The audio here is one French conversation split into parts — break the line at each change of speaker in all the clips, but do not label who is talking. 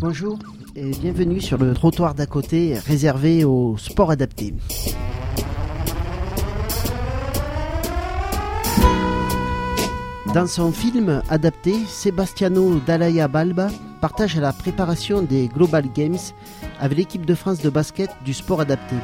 Bonjour et bienvenue sur le trottoir d'à côté réservé au sport adapté. Dans son film adapté, Sebastiano Dalaya Balba partage la préparation des Global Games avec l'équipe de France de basket du sport adapté.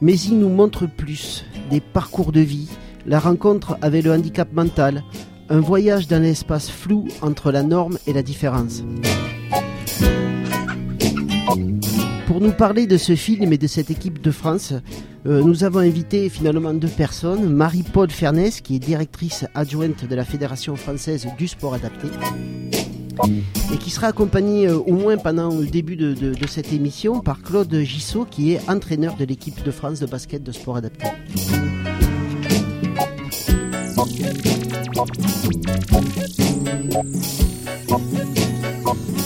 Mais il nous montre plus des parcours de vie, la rencontre avec le handicap mental, un voyage dans l'espace flou entre la norme et la différence. Pour nous parler de ce film et de cette équipe de France, euh, nous avons invité finalement deux personnes. Marie-Paul Fernès, qui est directrice adjointe de la Fédération française du sport adapté, et qui sera accompagnée euh, au moins pendant le début de, de cette émission par Claude Gissot, qui est entraîneur de l'équipe de France de basket de sport adapté.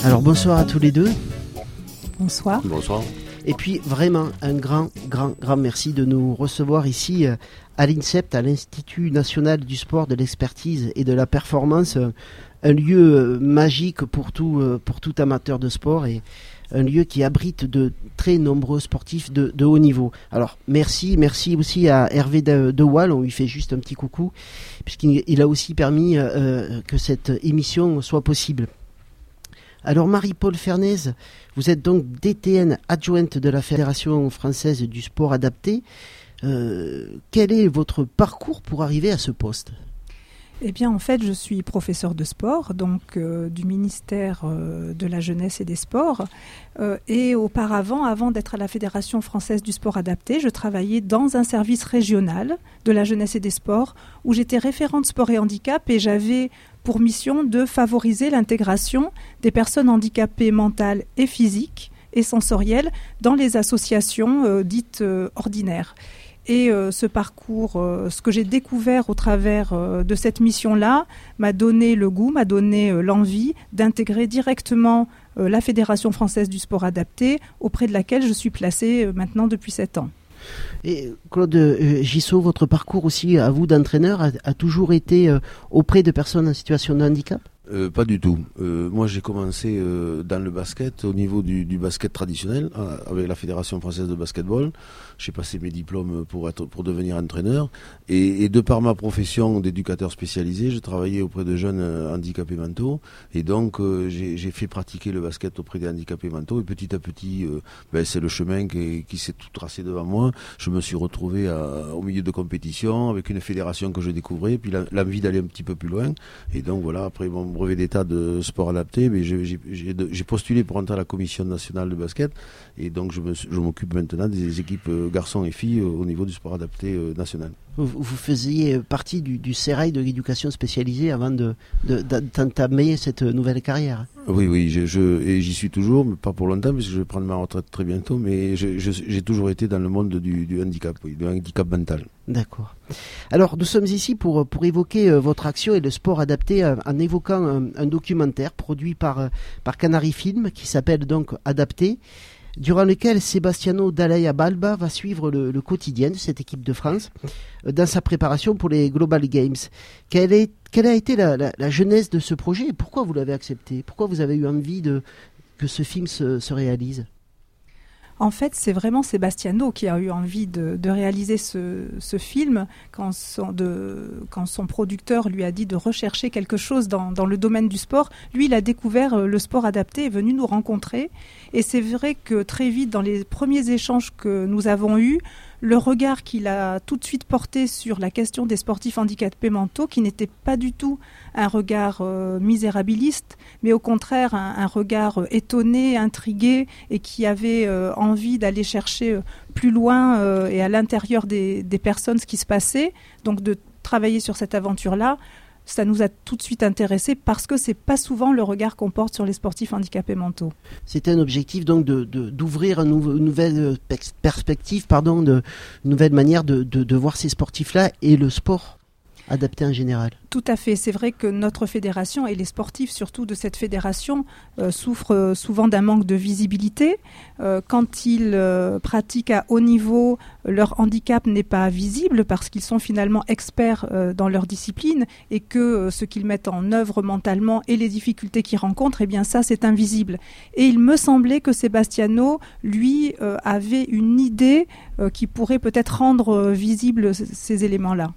Alors bonsoir à tous les deux.
Bonsoir.
Bonsoir.
Et puis vraiment un grand, grand, grand merci de nous recevoir ici euh, à l'INSEPT, à l'Institut national du sport, de l'expertise et de la performance, euh, un lieu euh, magique pour tout, pour tout amateur de sport et un lieu qui abrite de très nombreux sportifs de, haut niveau. Alors merci, merci aussi à Hervé de, de on lui fait juste un petit coucou, puisqu'il a aussi permis que cette émission soit possible. Alors Marie-Paul Fernaise, vous êtes donc DTN adjointe de la Fédération française du sport adapté. Euh, quel est votre parcours pour arriver à ce poste?
Eh bien, en fait, je suis professeur de sport, donc euh, du ministère euh, de la Jeunesse et des Sports. et auparavant, avant d'être à la Fédération française du sport adapté, je travaillais dans un service régional de la Jeunesse et des Sports, où j'étais référente sport et handicap, et j'avais pour mission de favoriser l'intégration des personnes handicapées mentales et physiques et sensorielles dans les associations euh, dites euh, ordinaires. Et euh, ce parcours, ce que j'ai découvert au travers de cette mission-là, m'a donné le goût, m'a donné l'envie d'intégrer directement la Fédération française du sport adapté, auprès de laquelle je suis placée maintenant depuis sept ans.
Et Claude euh, Gissot, votre parcours aussi à vous d'entraîneur a, toujours été euh, auprès de personnes en situation de handicap?
Euh, pas du tout. Euh, moi, j'ai commencé euh, dans le basket, au niveau du, du basket traditionnel, avec la Fédération française de basketball. J'ai passé mes diplômes pour, pour devenir entraîneur. Et, de par ma profession d'éducateur spécialisé, je travaillais auprès de jeunes handicapés mentaux. Et donc, j'ai fait pratiquer le basket auprès des handicapés mentaux. Et petit à petit, ben, c'est le chemin qui, s'est tout tracé devant moi. Je me suis retrouvé au milieu de compétition, avec une fédération que je découvrais, puis l'envie d'aller un petit peu plus loin. Et donc, voilà, après mon brevet d'état de sport adapté, mais j'ai postulé pour entrer à la commission nationale de basket et donc je m'occupe maintenant des équipes euh, garçons et filles euh, au niveau du sport adapté euh, national.
Vous, faisiez partie du, du de l'éducation spécialisée avant d'entamer de, cette nouvelle carrière.
Oui, oui, je, et j'y suis toujours, mais pas pour longtemps, parce que je vais prendre ma retraite très bientôt, mais j'ai toujours été dans le monde du, du handicap, oui, du handicap mental.
D'accord. Alors, nous sommes ici pour, pour évoquer euh, votre action et le sport adapté euh, en évoquant un, documentaire produit par, euh, par Canary Film qui s'appelle donc Adapté durant lequel Sebastiano Dalaya Balba va suivre le, quotidien de cette équipe de France dans sa préparation pour les Global Games. Quelle, a été la, la, genèse de ce projet et pourquoi vous l'avez accepté? Pourquoi vous avez eu envie de, que ce film se réalise?
En fait, c'est vraiment Sebastiano qui a eu envie de, réaliser ce, film quand son, producteur lui a dit de rechercher quelque chose dans, le domaine du sport. Lui, il a découvert euh, le sport adapté, est venu nous rencontrer. Et c'est vrai que très vite, dans les premiers échanges que nous avons eus, le regard qu'il a tout de suite porté sur la question des sportifs handicapés mentaux, qui n'était pas du tout un regard euh, misérabiliste, mais au contraire un, regard euh, étonné, intrigué, et qui avait euh, envie d'aller chercher plus loin et à l'intérieur des, des personnes ce qui se passait, donc de travailler sur cette aventure-là ça nous a tout de suite intéressé parce que c'est pas souvent le regard qu'on porte sur les sportifs handicapés mentaux.
C'était un objectif donc d'ouvrir de, une nouvelle euh, perspective, pardon, une nouvelle manière de, de voir ces sportifs-là et le sport. Adapté en général.
Tout à fait. C'est vrai que notre fédération et les sportifs, surtout de cette fédération, euh, souffrent euh, souvent d'un manque de visibilité. Euh, quand ils pratiquent à haut niveau, leur handicap n'est pas visible parce qu'ils sont finalement experts dans leur discipline et que ce qu'ils mettent en œuvre mentalement et les difficultés qu'ils rencontrent, eh bien ça, c'est invisible. Et il me semblait que Sebastiano, lui, avait une idée qui pourrait peut-être rendre visibles ces éléments-là.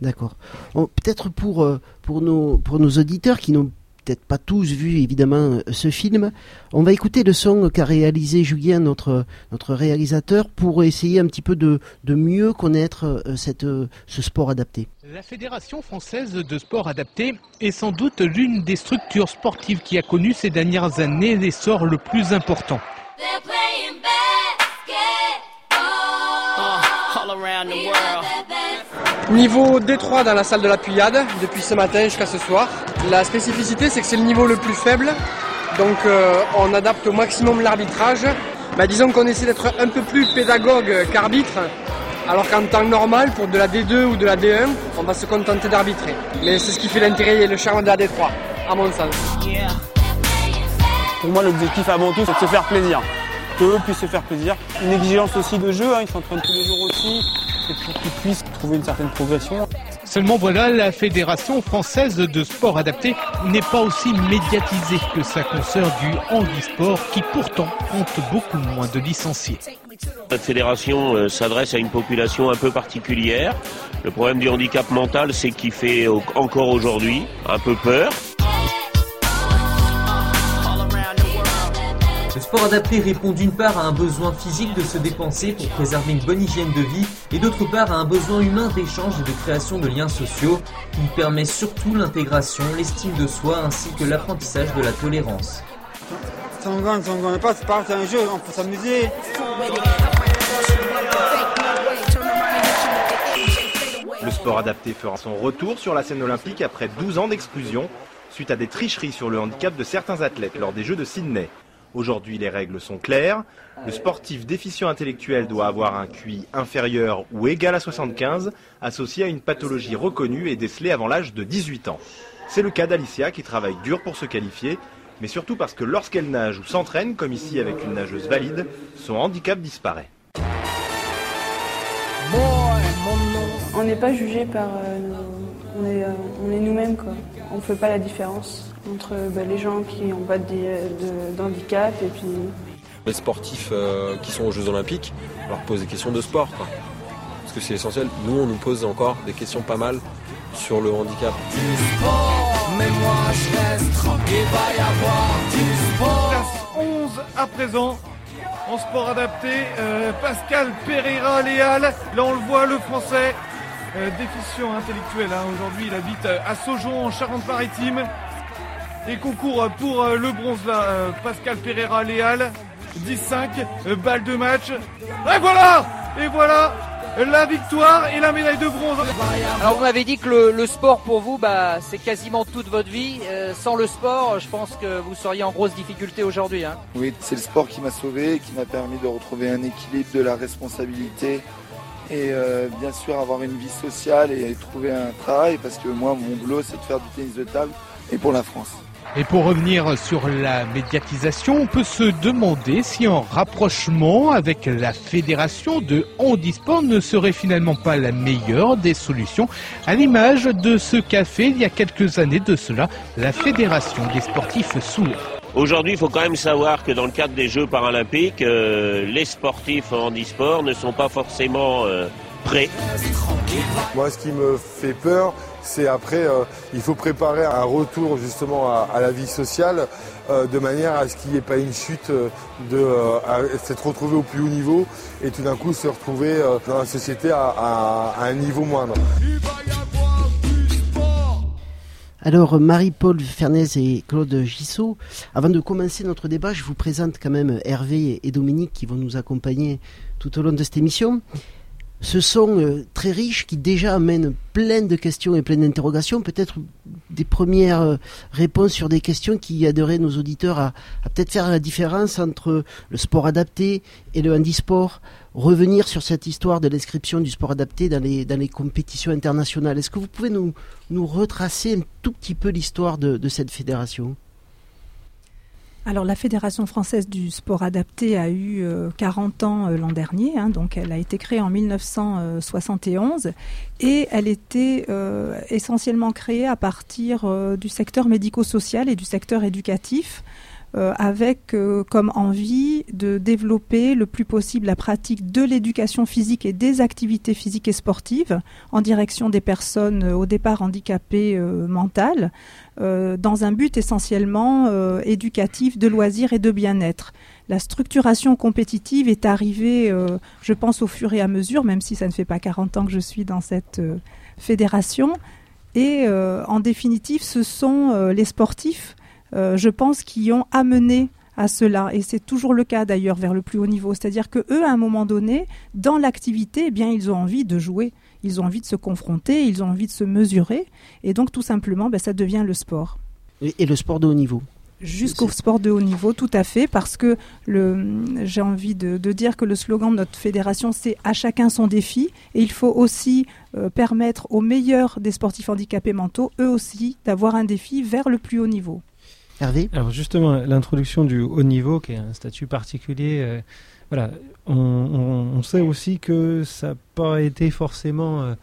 D'accord. Peut-être pour, euh, pour, nos, pour nos auditeurs qui n'ont peut-être pas tous vu évidemment euh, ce film, on va écouter le son qu'a réalisé Julien, notre, notre réalisateur, pour essayer un petit peu de, de mieux connaître euh, cette, ce sport adapté.
La Fédération française de sport adapté est sans doute l'une des structures sportives qui a connu ces dernières années l'essor le plus important.
Niveau D3 dans la salle de la Puyade, depuis ce matin jusqu'à ce soir. La spécificité, c'est que c'est le niveau le plus faible. Donc euh, on adapte au maximum l'arbitrage. Bah, disons qu'on essaie d'être un peu plus pédagogue qu'arbitre. Alors qu'en temps normal, pour de la D2 ou de la D1, on va se contenter d'arbitrer. Mais c'est ce qui fait l'intérêt et le charme de la D3, à mon sens.
Pour moi, l'objectif avant tout, c'est de se faire plaisir. Que eux puissent se faire plaisir. Une exigence aussi de jeu, hein, ils s'entraînent tous les jours aussi pour qu'ils puissent trouver une certaine progression.
Seulement voilà, la Fédération française de sport adapté n'est pas aussi médiatisée que sa consoeur du handisport qui pourtant compte beaucoup moins de licenciés.
Cette fédération euh, s'adresse à une population un peu particulière. Le problème du handicap mental, c'est qu'il fait encore aujourd'hui un peu peur.
Sport adapté répond d'une part à un besoin physique de se dépenser pour préserver une bonne hygiène de vie et d'autre part à un besoin humain d'échange et de création de liens sociaux. Il permet surtout l'intégration, l'estime de soi ainsi que l'apprentissage de la tolérance.
Ça on gagne, ça on gagne pas, c'est pas un jeu, on peut s'amuser.
Le sport adapté fera son retour sur la scène olympique après 12 ans d'exclusion suite à des tricheries sur le handicap de certains athlètes lors des Jeux de Sydney. Aujourd'hui, les règles sont claires. Le sportif déficient intellectuel doit avoir un QI inférieur ou égal à 75, associé à une pathologie reconnue et décelée avant l'âge de 18 ans. C'est le cas d'Alicia qui travaille dur pour se qualifier, mais surtout parce que lorsqu'elle nage ou s'entraîne, comme ici avec une nageuse valide, son handicap disparaît.
On n'est pas jugé par... Euh, on est, euh, on est nous-mêmes quoi. On ne fait pas la différence entre bah, les gens qui ont pas d'handicap et puis...
Les sportifs euh, qui sont aux Jeux Olympiques, on leur pose des questions de sport. Parce que c'est essentiel. Nous, on nous pose encore des questions pas mal sur le handicap. mais moi je reste tranquille,
va y avoir du sport. Classe 11 à présent. En sport adapté, euh, Pascal Pereira-Léal, là on le voit, le français, déficient intellectuel. Hein. Aujourd'hui, il habite à Saujon en Charente-Maritime. Et concours pour euh, le bronze là, euh, Pascal Pereira Léal. 10-5, euh, balle de match. Et voilà Et voilà la victoire et la médaille de bronze.
Alors vous m'avez dit que le, sport pour vous, bah, c'est quasiment toute votre vie. sans le sport, je pense que vous seriez en grosse difficulté aujourd'hui. Hein.
Oui, c'est le sport qui m'a sauvé, qui m'a permis de retrouver un équilibre de la responsabilité et bien sûr avoir une vie sociale et trouver un travail parce que moi mon boulot c'est de faire du tennis de table et pour la France.
Et pour revenir sur la médiatisation, on peut se demander si un rapprochement avec la fédération de handisport ne serait finalement pas la meilleure des solutions, à l'image de ce qu'a fait il y a quelques années de cela la fédération des sportifs sourds.
Aujourd'hui, il faut quand même savoir que dans le cadre des Jeux paralympiques, euh, les sportifs en handisport ne sont pas forcément euh, prêts.
Moi, ce qui me fait peur, c'est après, euh, il faut préparer un retour justement à, la vie sociale euh, de manière à ce qu'il n'y ait pas une chute euh, de s'être retrouvé au plus haut niveau et tout d'un coup se retrouver dans la société à, un niveau moindre.
Alors, Marie-Paul Fernez et Claude Gissot, avant de commencer notre débat, je vous présente quand même Hervé et Dominique qui vont nous accompagner tout au long de cette émission ce sont euh, très riches qui déjà amènent plein de questions et plein d'interrogations. Peut-être des premières euh, réponses sur des questions qui aideraient nos auditeurs à, peut-être faire la différence entre le sport adapté et le handisport revenir sur cette histoire de l'inscription du sport adapté dans les, compétitions internationales. Est-ce que vous pouvez nous retracer un tout petit peu l'histoire de cette fédération?
Alors la Fédération française du sport adapté a eu 40 euh, ans euh, l'an dernier, hein, donc elle a été créée en 1971 et elle était euh, essentiellement créée à partir du secteur médico-social et du secteur éducatif. Euh, avec euh, comme envie de développer le plus possible la pratique de l'éducation physique et des activités physiques et sportives en direction des personnes euh, au départ handicapées mentales, dans un but essentiellement éducatif de loisirs et de bien-être. La structuration compétitive est arrivée, je pense, au fur et à mesure, même si ça ne fait pas 40 ans que je suis dans cette fédération. Et en définitive, ce sont les sportifs je pense, qui ont amené à cela. Et c'est toujours le cas d'ailleurs vers le plus haut niveau. C'est-à-dire que eux, à un moment donné, dans l'activité, eh bien, ils ont envie de jouer. Ils ont envie de se confronter, ils ont envie de se mesurer. Et donc, tout simplement, ben, ça devient le sport.
Et, le sport de haut niveau?
Jusqu'au sport de haut niveau, tout à fait, parce que j'ai envie de, dire que le slogan de notre fédération, c'est à chacun son défi, et il faut aussi euh, permettre aux meilleurs des sportifs handicapés mentaux, eux aussi, d'avoir un défi vers le plus haut niveau.
Hervé
Alors justement, l'introduction du haut niveau, qui est un statut particulier, euh, voilà, on, sait aussi que ça n'a pas été forcément euh,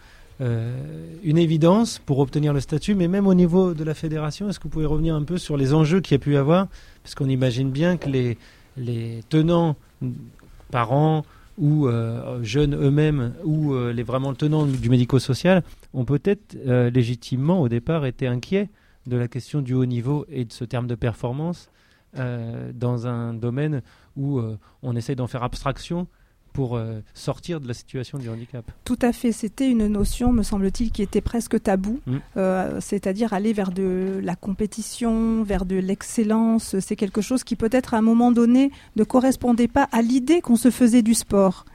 euh, une évidence pour obtenir le statut, mais même au niveau de la fédération, est-ce que vous pouvez revenir un peu sur les enjeux qu'il y a pu avoir? Parce qu'on imagine bien que les, les tenants, parents ou jeunes eux-mêmes, ou les vraiment tenants du médico-social, ont peut-être légitimement au départ été inquiets de la question du haut niveau et de ce terme de performance euh, dans un domaine où euh, on essaie d'en faire abstraction pour euh, sortir de la situation du handicap.
Tout à fait, c'était une notion, me semble-t-il, qui était presque tabou, mm. c'est-à-dire aller vers de la compétition, vers de l'excellence. C'est quelque chose qui peut-être à un moment donné ne correspondait pas à l'idée qu'on se faisait du sport.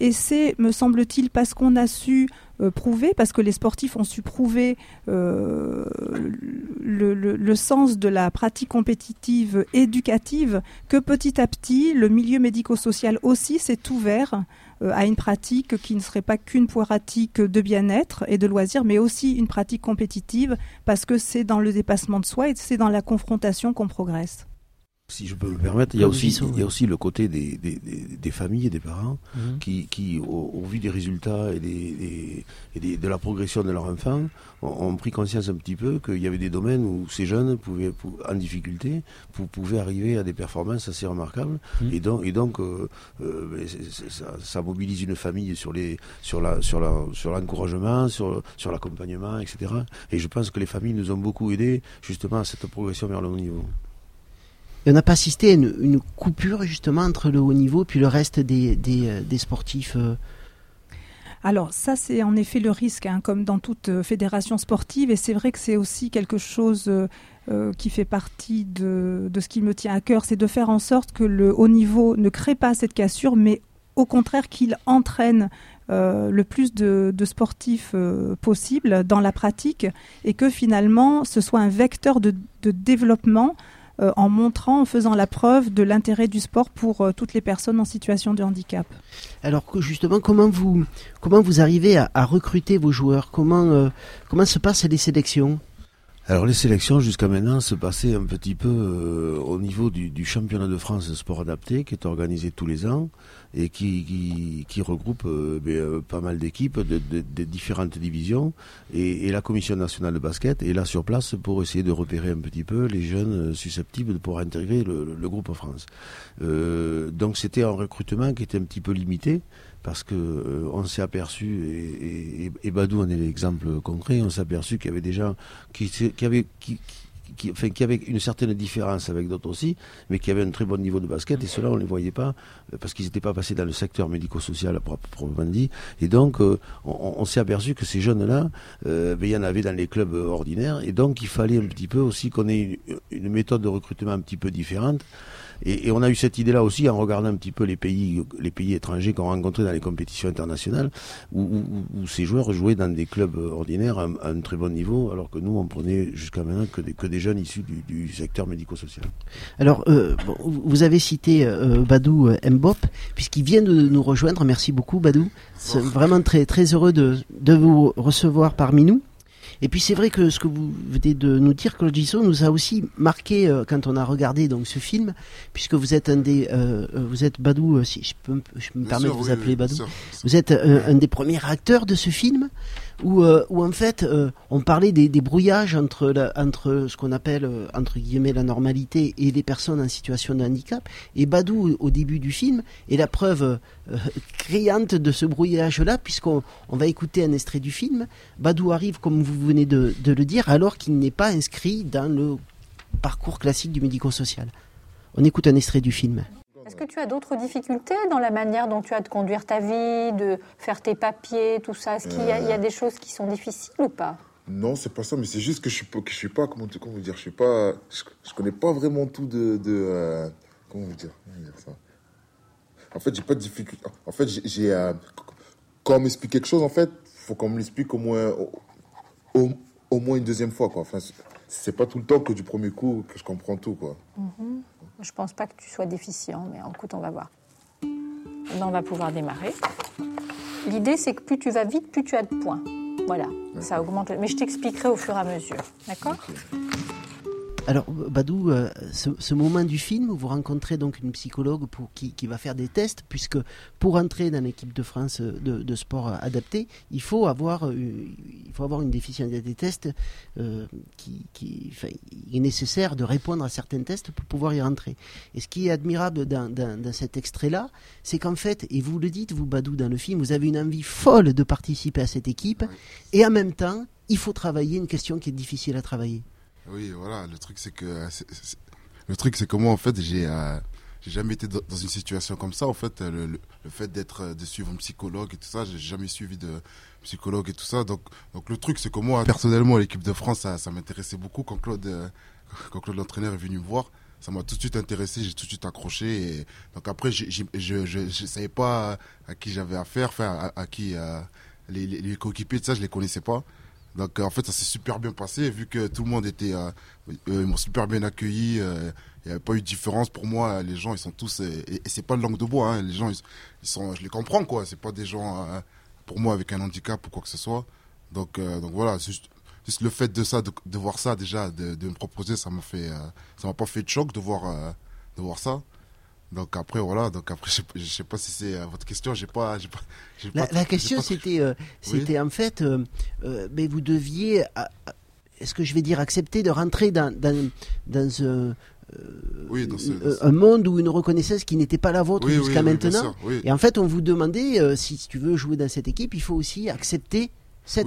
Et c'est, me semble-t-il, parce qu'on a su euh, prouver, parce que les sportifs ont su prouver euh, le, sens de la pratique compétitive éducative, que petit à petit, le milieu médico-social aussi s'est ouvert euh, à une pratique qui ne serait pas qu'une pratique de bien-être et de loisirs, mais aussi une pratique compétitive, parce que c'est dans le dépassement de soi et c'est dans la confrontation qu'on progresse.
Si je peux me permettre, il y a aussi, il y a aussi le côté des, des, des, familles et des parents mhm. qui, qui au, vu des résultats et, des, et de la progression de leur enfant, ont, pris conscience un petit peu qu'il y avait des domaines où ces jeunes pouvaient, en difficulté, pouvaient arriver à des performances assez remarquables. Mhm. Et donc, et donc euh, euh, ça, ça, mobilise une famille sur les, sur la, sur la, sur l'encouragement, sur, sur l'accompagnement, etc. Et je pense que les familles nous ont beaucoup aidés justement à cette progression vers le haut niveau
on n'a pas assisté à une, coupure justement entre le haut niveau puis le reste des, des, euh, sportifs euh?
Alors ça, c'est en effet le risque, hein, comme dans toute euh, fédération sportive, et c'est vrai que c'est aussi quelque chose qui fait partie de, de, ce qui me tient à cœur, c'est de faire en sorte que le haut niveau ne crée pas cette cassure, mais au contraire qu'il entraîne le plus de, sportifs possible dans la pratique. Et que finalement ce soit un vecteur de développement euh, en montrant, en faisant la preuve de l'intérêt du sport pour euh, toutes les personnes en situation de handicap.
Alors justement, comment vous, comment vous arrivez à, recruter vos joueurs? Comment, euh, comment se passent les sélections?
Alors les sélections jusqu'à maintenant se passaient un petit peu au niveau du, du, championnat de France de sport adapté qui est organisé tous les ans et qui, qui, regroupe euh, ben, euh, pas mal d'équipes de, de, différentes divisions. Et, la Commission nationale de basket est là sur place pour essayer de repérer un petit peu les jeunes susceptibles pour intégrer le, le groupe France. Euh, donc c'était un recrutement qui était un petit peu limité parce que on s'est aperçu et, et, Badou en est l'exemple concret on s'est aperçu qu'il y avait des gens qui, qui avaient qui, enfin, qui avait une certaine différence avec d'autres aussi, mais qui avaient un très bon niveau de basket, et cela on ne les voyait pas, euh, parce qu'ils n'étaient pas passés dans le secteur médico-social proprement dit. Et donc, euh, on, s'est aperçu que ces jeunes-là, euh, ben, il y en avait dans les clubs ordinaires, et donc il fallait un petit peu aussi qu'on ait une, méthode de recrutement un petit peu différente. Et, on a eu cette idée-là aussi en regardant un petit peu les pays, les pays étrangers qu'on rencontrait dans les compétitions internationales, où, ces joueurs jouaient dans des clubs ordinaires à, un très bon niveau, alors que nous, on prenait jusqu'à maintenant que des, que des jeunes issus du, secteur médico-social.
Alors, euh, vous avez cité euh, Badou Mbop, puisqu'il vient de nous rejoindre. Merci beaucoup, Badou. C'est vraiment très, très heureux de, de vous recevoir parmi nous. Et puis c'est vrai que ce que vous venez de nous dire, Claude Gisson, nous a aussi marqué euh, quand on a regardé donc ce film, puisque vous êtes un des, euh, euh, vous êtes Badou, si je peux, je me permets de vous appeler Badou, vous êtes un, des premiers acteurs de ce film où, euh, où en fait euh, on parlait des, des brouillages entre, la, entre ce qu'on appelle euh, entre guillemets la normalité et les personnes en situation de handicap. Et Badou au début du film est la preuve criante de ce brouillage-là, puisqu'on on va écouter un extrait du film. Badou arrive, comme vous venez de, de le dire, alors qu'il n'est pas inscrit dans le parcours classique du médico-social. On écoute un extrait du film.
Est-ce que tu as d'autres difficultés dans la manière dont tu as de conduire ta vie, de faire tes papiers, tout ça? Est-ce qu'il y, a euh. des choses qui sont difficiles ou pas?
Non, c'est pas ça, mais c'est juste que je suis pas, que je suis pas comment, comment vous dire, je suis pas, je, connais pas vraiment tout de, de euh, comment vous dire, dire ça? En fait, j'ai pas de difficulté. En fait, j'ai, euh, quand on m'explique quelque chose, en fait, faut qu'on me l'explique au moins, au, au, moins une deuxième fois, quoi. Enfin, c'est pas tout le temps que du premier coup que je comprends tout, quoi.
Mm-hmm. Je pense pas que tu sois déficient, mais écoute, on va voir. on va pouvoir démarrer. L'idée, c'est que plus tu vas vite, plus tu as de points. Voilà, ça augmente. Mais je t'expliquerai au fur et à mesure. D'accord?
Alors, Badou, euh, ce, moment du film où vous rencontrez donc une psychologue pour, qui, qui va faire des tests, puisque pour entrer dans l'équipe de France de, de, sport adapté, il faut avoir, euh, il faut avoir une déficience des tests euh, qui, qui il est nécessaire de répondre à certains tests pour pouvoir y rentrer. Et ce qui est admirable dans, dans, dans cet extrait-là, c'est qu'en fait, et vous le dites, vous, Badou, dans le film, vous avez une envie folle de participer à cette équipe, et en même temps, il faut travailler une question qui est difficile à travailler.
Oui, voilà. Le truc, c'est que le truc, c'est que moi, en fait, j'ai euh, j'ai jamais été dans une situation comme ça. En fait, le, le, fait d'être euh, de suivre un psychologue et tout ça, j'ai jamais suivi de psychologue et tout ça. Donc, donc le truc, c'est que moi, personnellement, l'équipe de France, ça, m'intéressait beaucoup quand Claude, euh, quand Claude l'entraîneur est venu me voir. Ça m'a tout de suite intéressé, j'ai tout de suite accroché. Donc après, je je savais pas à qui j'avais affaire, enfin à, qui les, les, les coéquipiers de ça, je les connaissais pas. Donc en fait, ça s'est super bien passé, vu que tout le monde était, euh, euh, ils m'ont super bien accueilli. Euh, il n'y avait pas eu de différence pour moi. Les gens, ils sont tous, et, c'est pas de langue de bois. Hein, les gens, ils, sont, je les comprends quoi. C'est pas des gens pour moi avec un handicap ou quoi que ce soit. Donc donc voilà, juste, le fait de ça, de, voir ça déjà, de, de me proposer, ça m'a fait, ça m'a pas fait de choc de voir de voir ça. Donc après voilà, donc après je, ne sais pas si c'est euh, votre question, j'ai pas, pas,
la, pas, la, question c'était, euh, c'était en fait, euh, mais vous deviez, est-ce que je vais dire accepter de rentrer dans dans, dans un oui, dans un monde ou une reconnaissance qui n'était pas la vôtre jusqu'à maintenant. et en fait, on vous demandait si tu veux jouer dans cette équipe, il faut aussi accepter cette,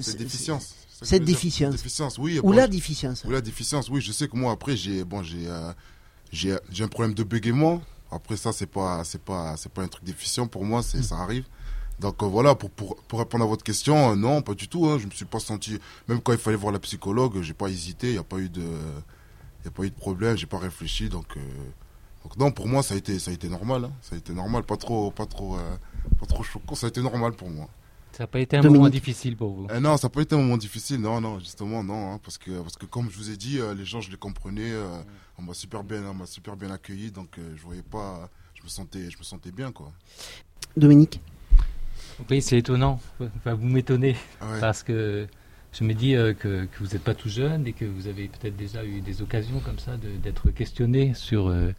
cette déficience.
Cette déficience.
oui.
Ou la déficience.
Ou la déficience, oui. Je sais que moi, après, j'ai bon, j'ai j'ai un problème de bégaiement. Après ça, c'est pas c'est pas c'est pas un truc déficient pour moi, c'est ça arrive. Donc euh, voilà, pour, pour, pour, répondre à votre question, euh, non, pas du tout. Hein, je me suis pas senti, même quand il fallait voir la psychologue, j'ai pas hésité. Il n'y a pas eu de, il a pas eu de problème. J'ai pas réfléchi. Donc, euh, donc non, pour moi, ça a été ça a été normal. Hein. ça a été normal, pas trop pas trop pas trop choquant. Ça a été normal pour moi.
Ça n'a pas été un moment difficile pour vous
Non, ça n'a pas été un moment difficile. Non, non, justement, non, hein, parce que parce que comme je vous ai dit, les gens, je les comprenais. Mm on m'a super bien, on m'a super bien accueilli, donc euh, je voyais pas, je me sentais, je me sentais bien quoi.
Dominique.
Oui, c'est étonnant. vous m'étonnez parce que je me dis euh, que, que, vous n'êtes pas tout jeune et que vous avez peut-être déjà eu des occasions comme ça d'être questionné sur euh,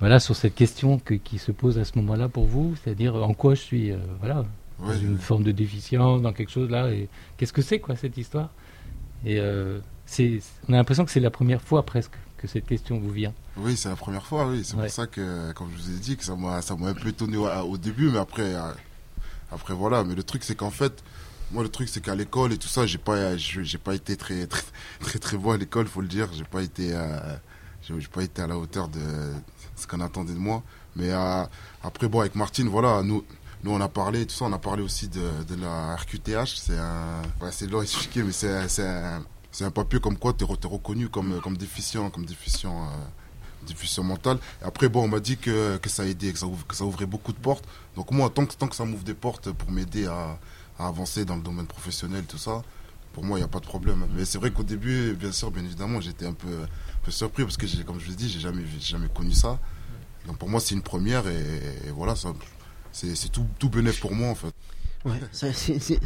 voilà sur cette question qui se pose à ce moment-là pour vous, c'est-à-dire en quoi je suis voilà dans une forme de déficience, dans quelque chose là et qu'est-ce que c'est quoi cette histoire? Et c'est on a l'impression que c'est la première fois presque cette question vous vient.
Oui, c'est la première fois, oui. C'est pour ça que, comme je vous ai dit, que ça m'a, ça m'a un peu étonné au, début, mais après, euh, après voilà. Mais le truc, c'est qu'en fait, moi, le truc, c'est qu'à l'école et tout ça, j'ai pas, j'ai pas été très, très, très, très bon à l'école, faut le dire. J'ai pas été, euh, j'ai pas été à la hauteur de ce qu'on attendait de moi. Mais euh, après, bon, avec Martine, voilà, nous, nous, on a parlé, tout ça, on a parlé aussi de, de la RQTH. C'est un, c'est long mais c'est, c'est un, c'est un papier comme quoi tu es, reconnu comme, comme déficient, comme déficient euh, mentale. après, bon, on m'a dit que, que ça aidait, que ça, que ça ouvrait beaucoup de portes. Donc moi, tant que, tant que ça m'ouvre des portes pour m'aider à, à, avancer dans le domaine professionnel, tout ça, pour moi, il n'y a pas de problème. Mais c'est vrai qu'au début, bien sûr, bien évidemment, j'étais un peu, un peu surpris parce que, comme je vous dis, j'ai jamais, jamais connu ça. Donc pour moi, c'est une première et, voilà, c'est tout, tout bénéf pour moi en fait.
Ouais, c'est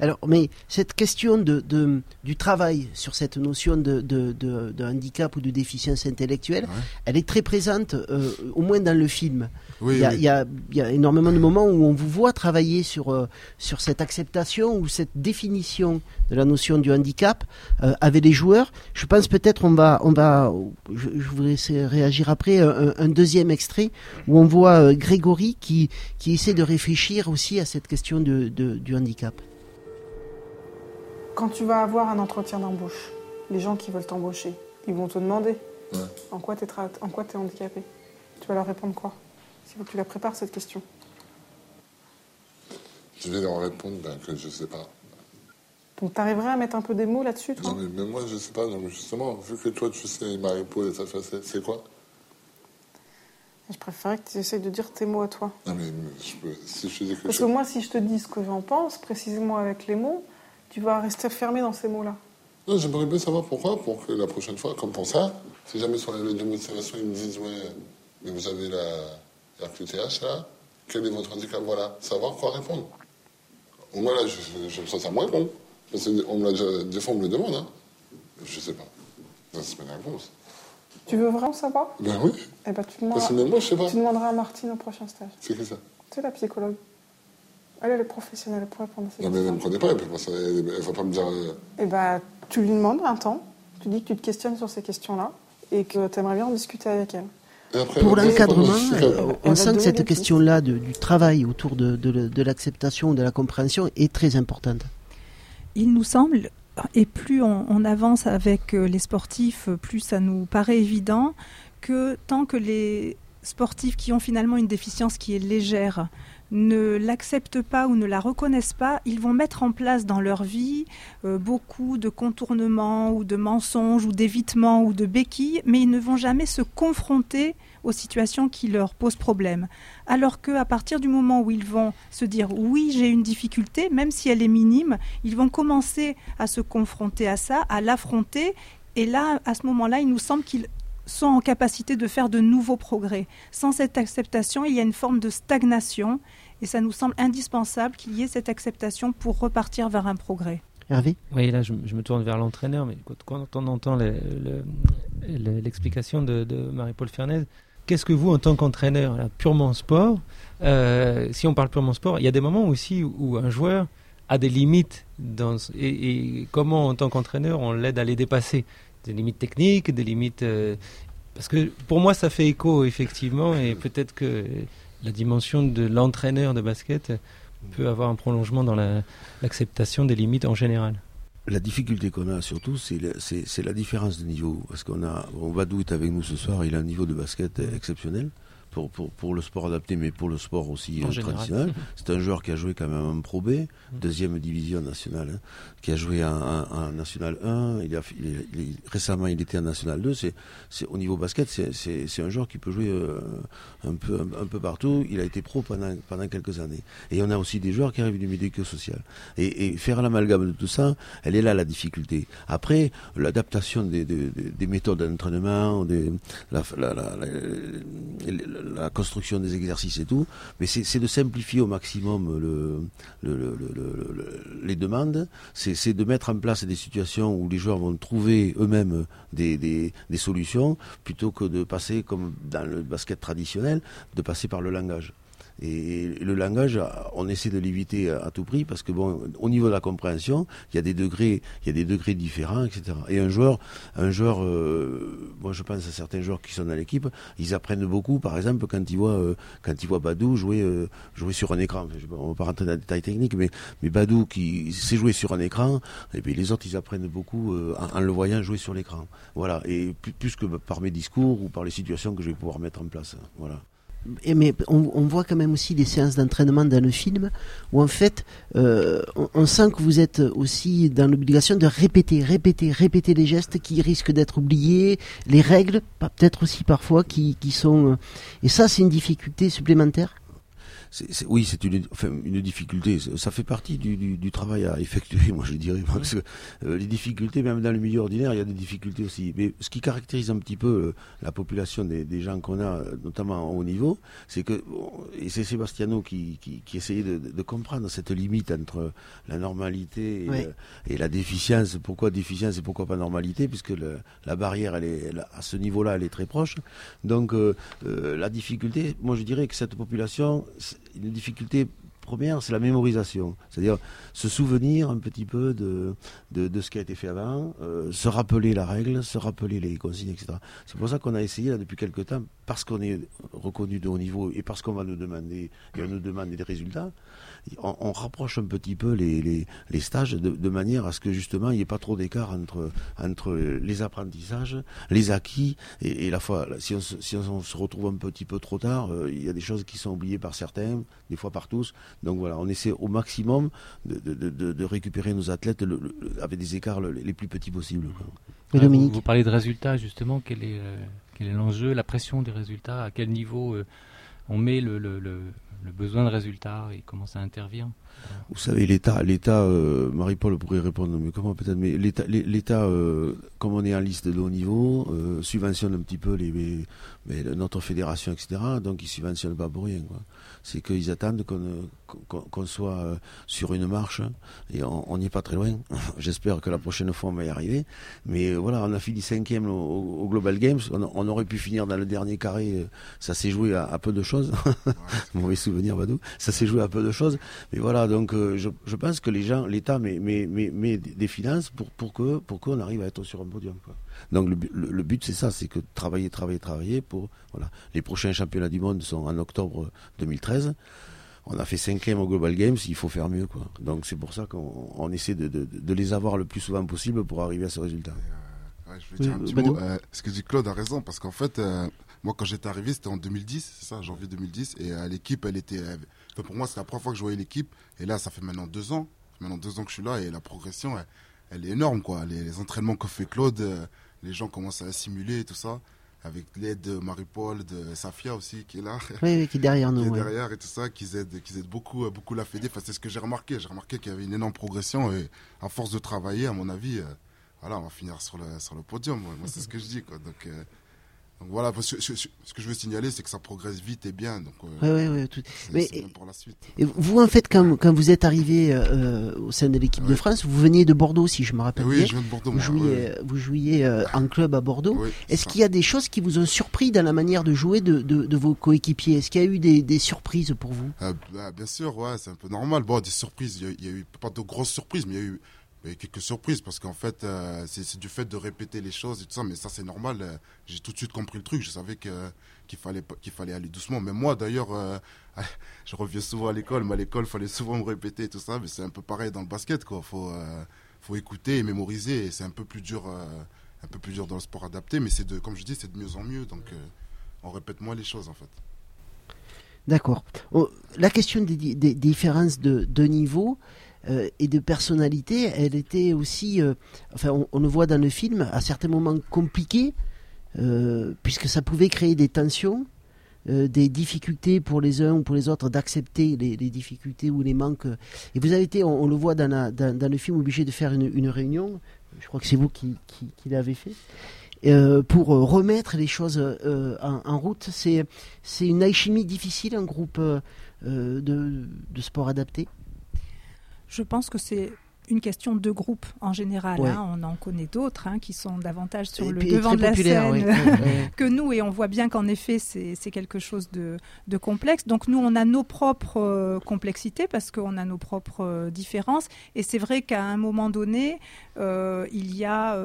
alors, mais cette question de, de, du travail sur cette notion de, de, de handicap ou de déficience intellectuelle, elle est très présente, euh, au moins dans le film. il, y a, il, y a, il, y a, énormément de moments où on vous voit travailler sur, euh, sur cette acceptation ou cette définition de la notion du handicap euh, avec les joueurs. Je pense peut-être on va, on va, je, je voudrais réagir après, un, un, deuxième extrait où on voit Grégory qui, qui essaie de réfléchir aussi à cette question de, de du handicap.
Quand tu vas avoir un entretien d'embauche, les gens qui veulent t'embaucher, ils vont te demander en quoi tu es, handicapé. Tu vas leur répondre quoi? Si tu la prépares cette question.
Je vais leur répondre ben, que je sais pas.
Donc tu arriverais à mettre un peu des mots là-dessus,
toi? Non, mais, moi je sais pas. justement, vu que toi tu sais Marie-Paul et ça, c'est quoi?
Je préférerais que tu essayes de dire tes mots à toi.
Non, mais je peux, si je dis que
Parce que moi, si je te dis ce que j'en pense, précisément avec les mots, tu vas rester fermé dans ces mots-là.
Non, j'aimerais bien savoir pourquoi, pour que la prochaine fois, comme pour ça, si jamais sur la lettre de motivation, ils me disent, ouais, mais vous avez la RQTH là, quel est votre handicap? Voilà, savoir quoi répondre. Au moins là, je, je me sens à moi répondre. Parce qu'on me l'a déjà, des fois, on me le demande, hein. Je sais pas. Ça, c'est la réponse.
Tu veux vraiment savoir?
Ben oui.
Eh ben, tu demanderas,
moi, je sais pas.
tu demanderas à Martine au prochain stage.
C'est qui ça?
C'est la psychologue. Elle, elle est professionnelle pour répondre à
ces questions. Non, mais elle ne me connaît pas, elle ne va pas me dire. Euh,
eh bien, tu lui demandes un temps, tu dis que tu te questionnes sur ces questions-là et que tu aimerais bien en discuter avec elle.
pour l'encadrement, on, sent que cette question-là du travail autour de, de l'acceptation, de la compréhension est très importante.
Il nous semble, et plus on, avance avec euh, les sportifs, plus ça nous paraît évident que tant que les sportifs qui ont finalement une déficience qui est légère ne l'acceptent pas ou ne la reconnaissent pas, ils vont mettre en place dans leur vie euh, beaucoup de contournements ou de mensonges ou d'évitements ou de béquilles, mais ils ne vont jamais se confronter aux situations qui leur posent problème. Alors qu'à partir du moment où ils vont se dire oui, j'ai une difficulté, même si elle est minime, ils vont commencer à se confronter à ça, à l'affronter. Et là, à ce moment-là, il nous semble qu'ils sont en capacité de faire de nouveaux progrès. Sans cette acceptation, il y a une forme de stagnation et ça nous semble indispensable qu'il y ait cette acceptation pour repartir vers un progrès.
Hervé
Oui, là je, me tourne vers l'entraîneur, mais quand on entend l'explication de, Marie-Paul Fernez, qu'est-ce que vous, en tant qu'entraîneur, purement sport, euh, si on parle purement sport, il y a des moments aussi où, un joueur a des limites dans, et, comment, en tant qu'entraîneur, on l'aide à les dépasser? Des limites techniques, des limites. Euh, parce que pour moi, ça fait écho, effectivement, et peut-être que la dimension de l'entraîneur de basket peut avoir un prolongement dans l'acceptation des limites en général.
La difficulté qu'on a surtout, c'est la, différence de niveau. Parce qu'on a, on va est avec nous ce soir, il a un niveau de basket exceptionnel pour, pour, pour, le sport adapté, mais pour le sport aussi euh, traditionnel. C'est un joueur qui a joué quand même en Pro B, deuxième division nationale, hein, qui a joué en, National 1. Il a, récemment, il était en National 2. C'est, au niveau basket, c'est, un joueur qui peut jouer euh, un, peu, un, peu partout. Il a été pro pendant, pendant quelques années. Et on a aussi des joueurs qui arrivent du médico-social. Et, et, faire l'amalgame de tout ça, elle est là la difficulté. Après, l'adaptation des, des, des méthodes d'entraînement, des, la, la, la, la construction des exercices et tout, mais c'est de simplifier au maximum le, les demandes, c'est de mettre en place des situations où les joueurs vont trouver eux-mêmes des, solutions, plutôt que de passer, comme dans le basket traditionnel, de passer par le langage. Et le langage, on essaie de l'éviter à tout prix parce que bon, au niveau de la compréhension, il y a des degrés, il y a des degrés différents, etc. Et un joueur, un joueur, euh, moi je pense à certains joueurs qui sont dans l'équipe, ils apprennent beaucoup. Par exemple, quand ils voient, euh, quand ils voient Badou jouer, euh, jouer sur un écran. On va pas rentrer dans les détails techniques, mais mais Badou qui sait jouer sur un écran, et puis les autres ils apprennent beaucoup en, en, le voyant jouer sur l'écran. Voilà. Et plus, plus que par mes discours ou par les situations que je vais pouvoir mettre en place. Voilà.
Et mais on, voit quand même aussi des séances d'entraînement dans le film où en fait euh, on, sent que vous êtes aussi dans l'obligation de répéter, répéter, répéter les gestes qui risquent d'être oubliés, les règles peut-être aussi parfois qui, qui sont... Et ça c'est une difficulté supplémentaire
oui, c'est une, une difficulté. Ça fait partie du, du, du, travail à effectuer, moi je dirais. Parce que euh, les difficultés, même dans le milieu ordinaire, il y a des difficultés aussi. Mais ce qui caractérise un petit peu euh, la population des, des gens qu'on a, notamment au haut niveau, c'est que, et c'est Sébastiano qui, qui, qui essayait de, de, comprendre cette limite entre la normalité et, et, la déficience. Pourquoi déficience et pourquoi pas normalité Puisque le, la barrière, elle est, à ce niveau-là, elle est très proche. Donc euh, la difficulté, moi je dirais que cette population une difficulté première, c'est la mémorisation. C'est-à-dire se souvenir un petit peu de, de, ce qui a été fait avant, euh, se rappeler la règle, se rappeler les consignes, etc. C'est pour ça qu'on a essayé, là, depuis quelques temps, parce qu'on est reconnu de haut niveau et parce qu'on va nous demander, et on nous demande des résultats, on, rapproche un petit peu les, les, stages de, manière à ce que justement il n'y ait pas trop d'écart entre, entre les apprentissages, les acquis et, la fois, si on, si on, se retrouve un petit peu trop tard, euh, il y a des choses qui sont oubliées par certains, des fois par tous. Donc voilà, on essaie au maximum de, de, de, récupérer nos athlètes avec des écarts les plus petits possibles.
Vous, vous, parlez de résultats justement, quel est, euh, quel est l'enjeu, la pression des résultats, à quel niveau euh, on met le, le, besoin de résultats et comment ça intervient
Vous savez, l'État, l'État, euh, Marie-Paul pourrait répondre, mais comment peut-être, mais l'État, euh, comme on est en liste de haut niveau, euh, subventionne un petit peu les, notre fédération, etc. Donc ils subventionnent pas pour rien. Quoi c'est qu'ils attendent qu'on soit euh, sur une marche et on n'y est pas très loin. J'espère que la prochaine fois on va y arriver. Mais euh, voilà, on a fini cinquième au, Global Games. On, aurait pu finir dans le dernier carré. Euh, ça s'est joué à, peu de choses. Mauvais souvenir, Badou. Ça s'est joué à peu de choses. Mais voilà, donc je, pense que les gens, l'État met, met, des finances pour, pour que pour qu'on arrive à être sur un podium. Donc le, but c'est ça, c'est que travailler, travailler, travailler pour voilà. Les prochains championnats du monde sont en octobre 2013. On a fait cinquième au Global Games, il faut faire mieux quoi. Donc c'est pour ça qu'on essaie de, les avoir le plus souvent possible pour arriver à ce résultat.
Euh, je veux dire un petit mot. Euh, ce que dit Claude a raison? Parce qu'en fait, euh, moi quand j'étais arrivé, c'était en 2010, c'est ça, janvier 2010, et l'équipe, elle était. pour moi, c'est la première fois que je voyais l'équipe, et là, ça fait maintenant deux ans, maintenant deux ans que je suis là, et la progression, elle, est énorme quoi. Les, les entraînements que fait Claude les gens commencent à simuler et tout ça avec l'aide de Marie-Paul, de Safia aussi qui est là.
Oui, qui est derrière nous.
qui est derrière et tout ça, qui aident, qui aident beaucoup, euh, beaucoup la Fédé. Enfin, c'est ce que j'ai remarqué. J'ai remarqué qu'il y avait une énorme progression et à force de travailler, à mon avis, euh, voilà, on va finir sur le, sur le podium. Moi, c'est ce que je dis. Quoi. Donc, euh, donc voilà, ce, que je veux signaler, c'est que ça progresse vite et bien. Donc,
euh, tout... Mais pour la suite. Et vous, en fait, quand, quand vous êtes arrivé euh, au sein de l'équipe de France, vous veniez de Bordeaux, si je me rappelle
oui,
bien.
je viens de Bordeaux.
Vous jouiez, vous jouiez euh, en club à Bordeaux. Est-ce qu'il y a des choses qui vous ont surpris dans la manière de jouer de, de, vos coéquipiers? Est-ce qu'il y a eu des, des, surprises pour vous?
Bah, Bien sûr, ouais, c'est un peu normal. Bon, des surprises, il y, a, eu pas de grosses surprises, mais il y a eu il quelques surprises parce qu'en fait, euh, c'est du fait de répéter les choses et tout ça, mais ça c'est normal. Euh, j'ai tout de suite compris le truc. Je savais qu'il fallait qu'il fallait aller doucement. Mais moi d'ailleurs, euh, je reviens souvent à l'école. Mais à l'école, il fallait souvent me répéter et tout ça. Mais c'est un peu pareil dans le basket, quoi. Faut faut écouter et mémoriser. C'est un peu plus dur, un peu plus dur dans le sport adapté. Mais c'est de, comme je dis, c'est de mieux en mieux. Donc on répète moins les choses en fait.
D'accord. Oh, la question des, des différences de, de niveau. Euh, et de personnalité, elle était aussi, euh, enfin on, le voit dans le film, à certains moments compliqué, euh, puisque ça pouvait créer des tensions, des difficultés pour les uns ou pour les autres d'accepter les, difficultés ou les manques. Et vous avez été, on, le voit dans, le film, obligé de faire une, réunion, je crois que c'est vous qui, qui, l'avez fait. pour remettre les choses en, en, route. C'est, c'est une alchimie difficile, un groupe de, de sport adapté
je pense que c'est une question de groupe en général. Hein. on en connaît d'autres hein, qui sont davantage sur le devant de la scène que nous, et on voit bien qu'en effet, c'est quelque chose de, complexe. Donc nous, on a nos propres euh, complexités parce qu'on a nos propres euh, différences. Et c'est vrai qu'à un moment donné, euh, il y a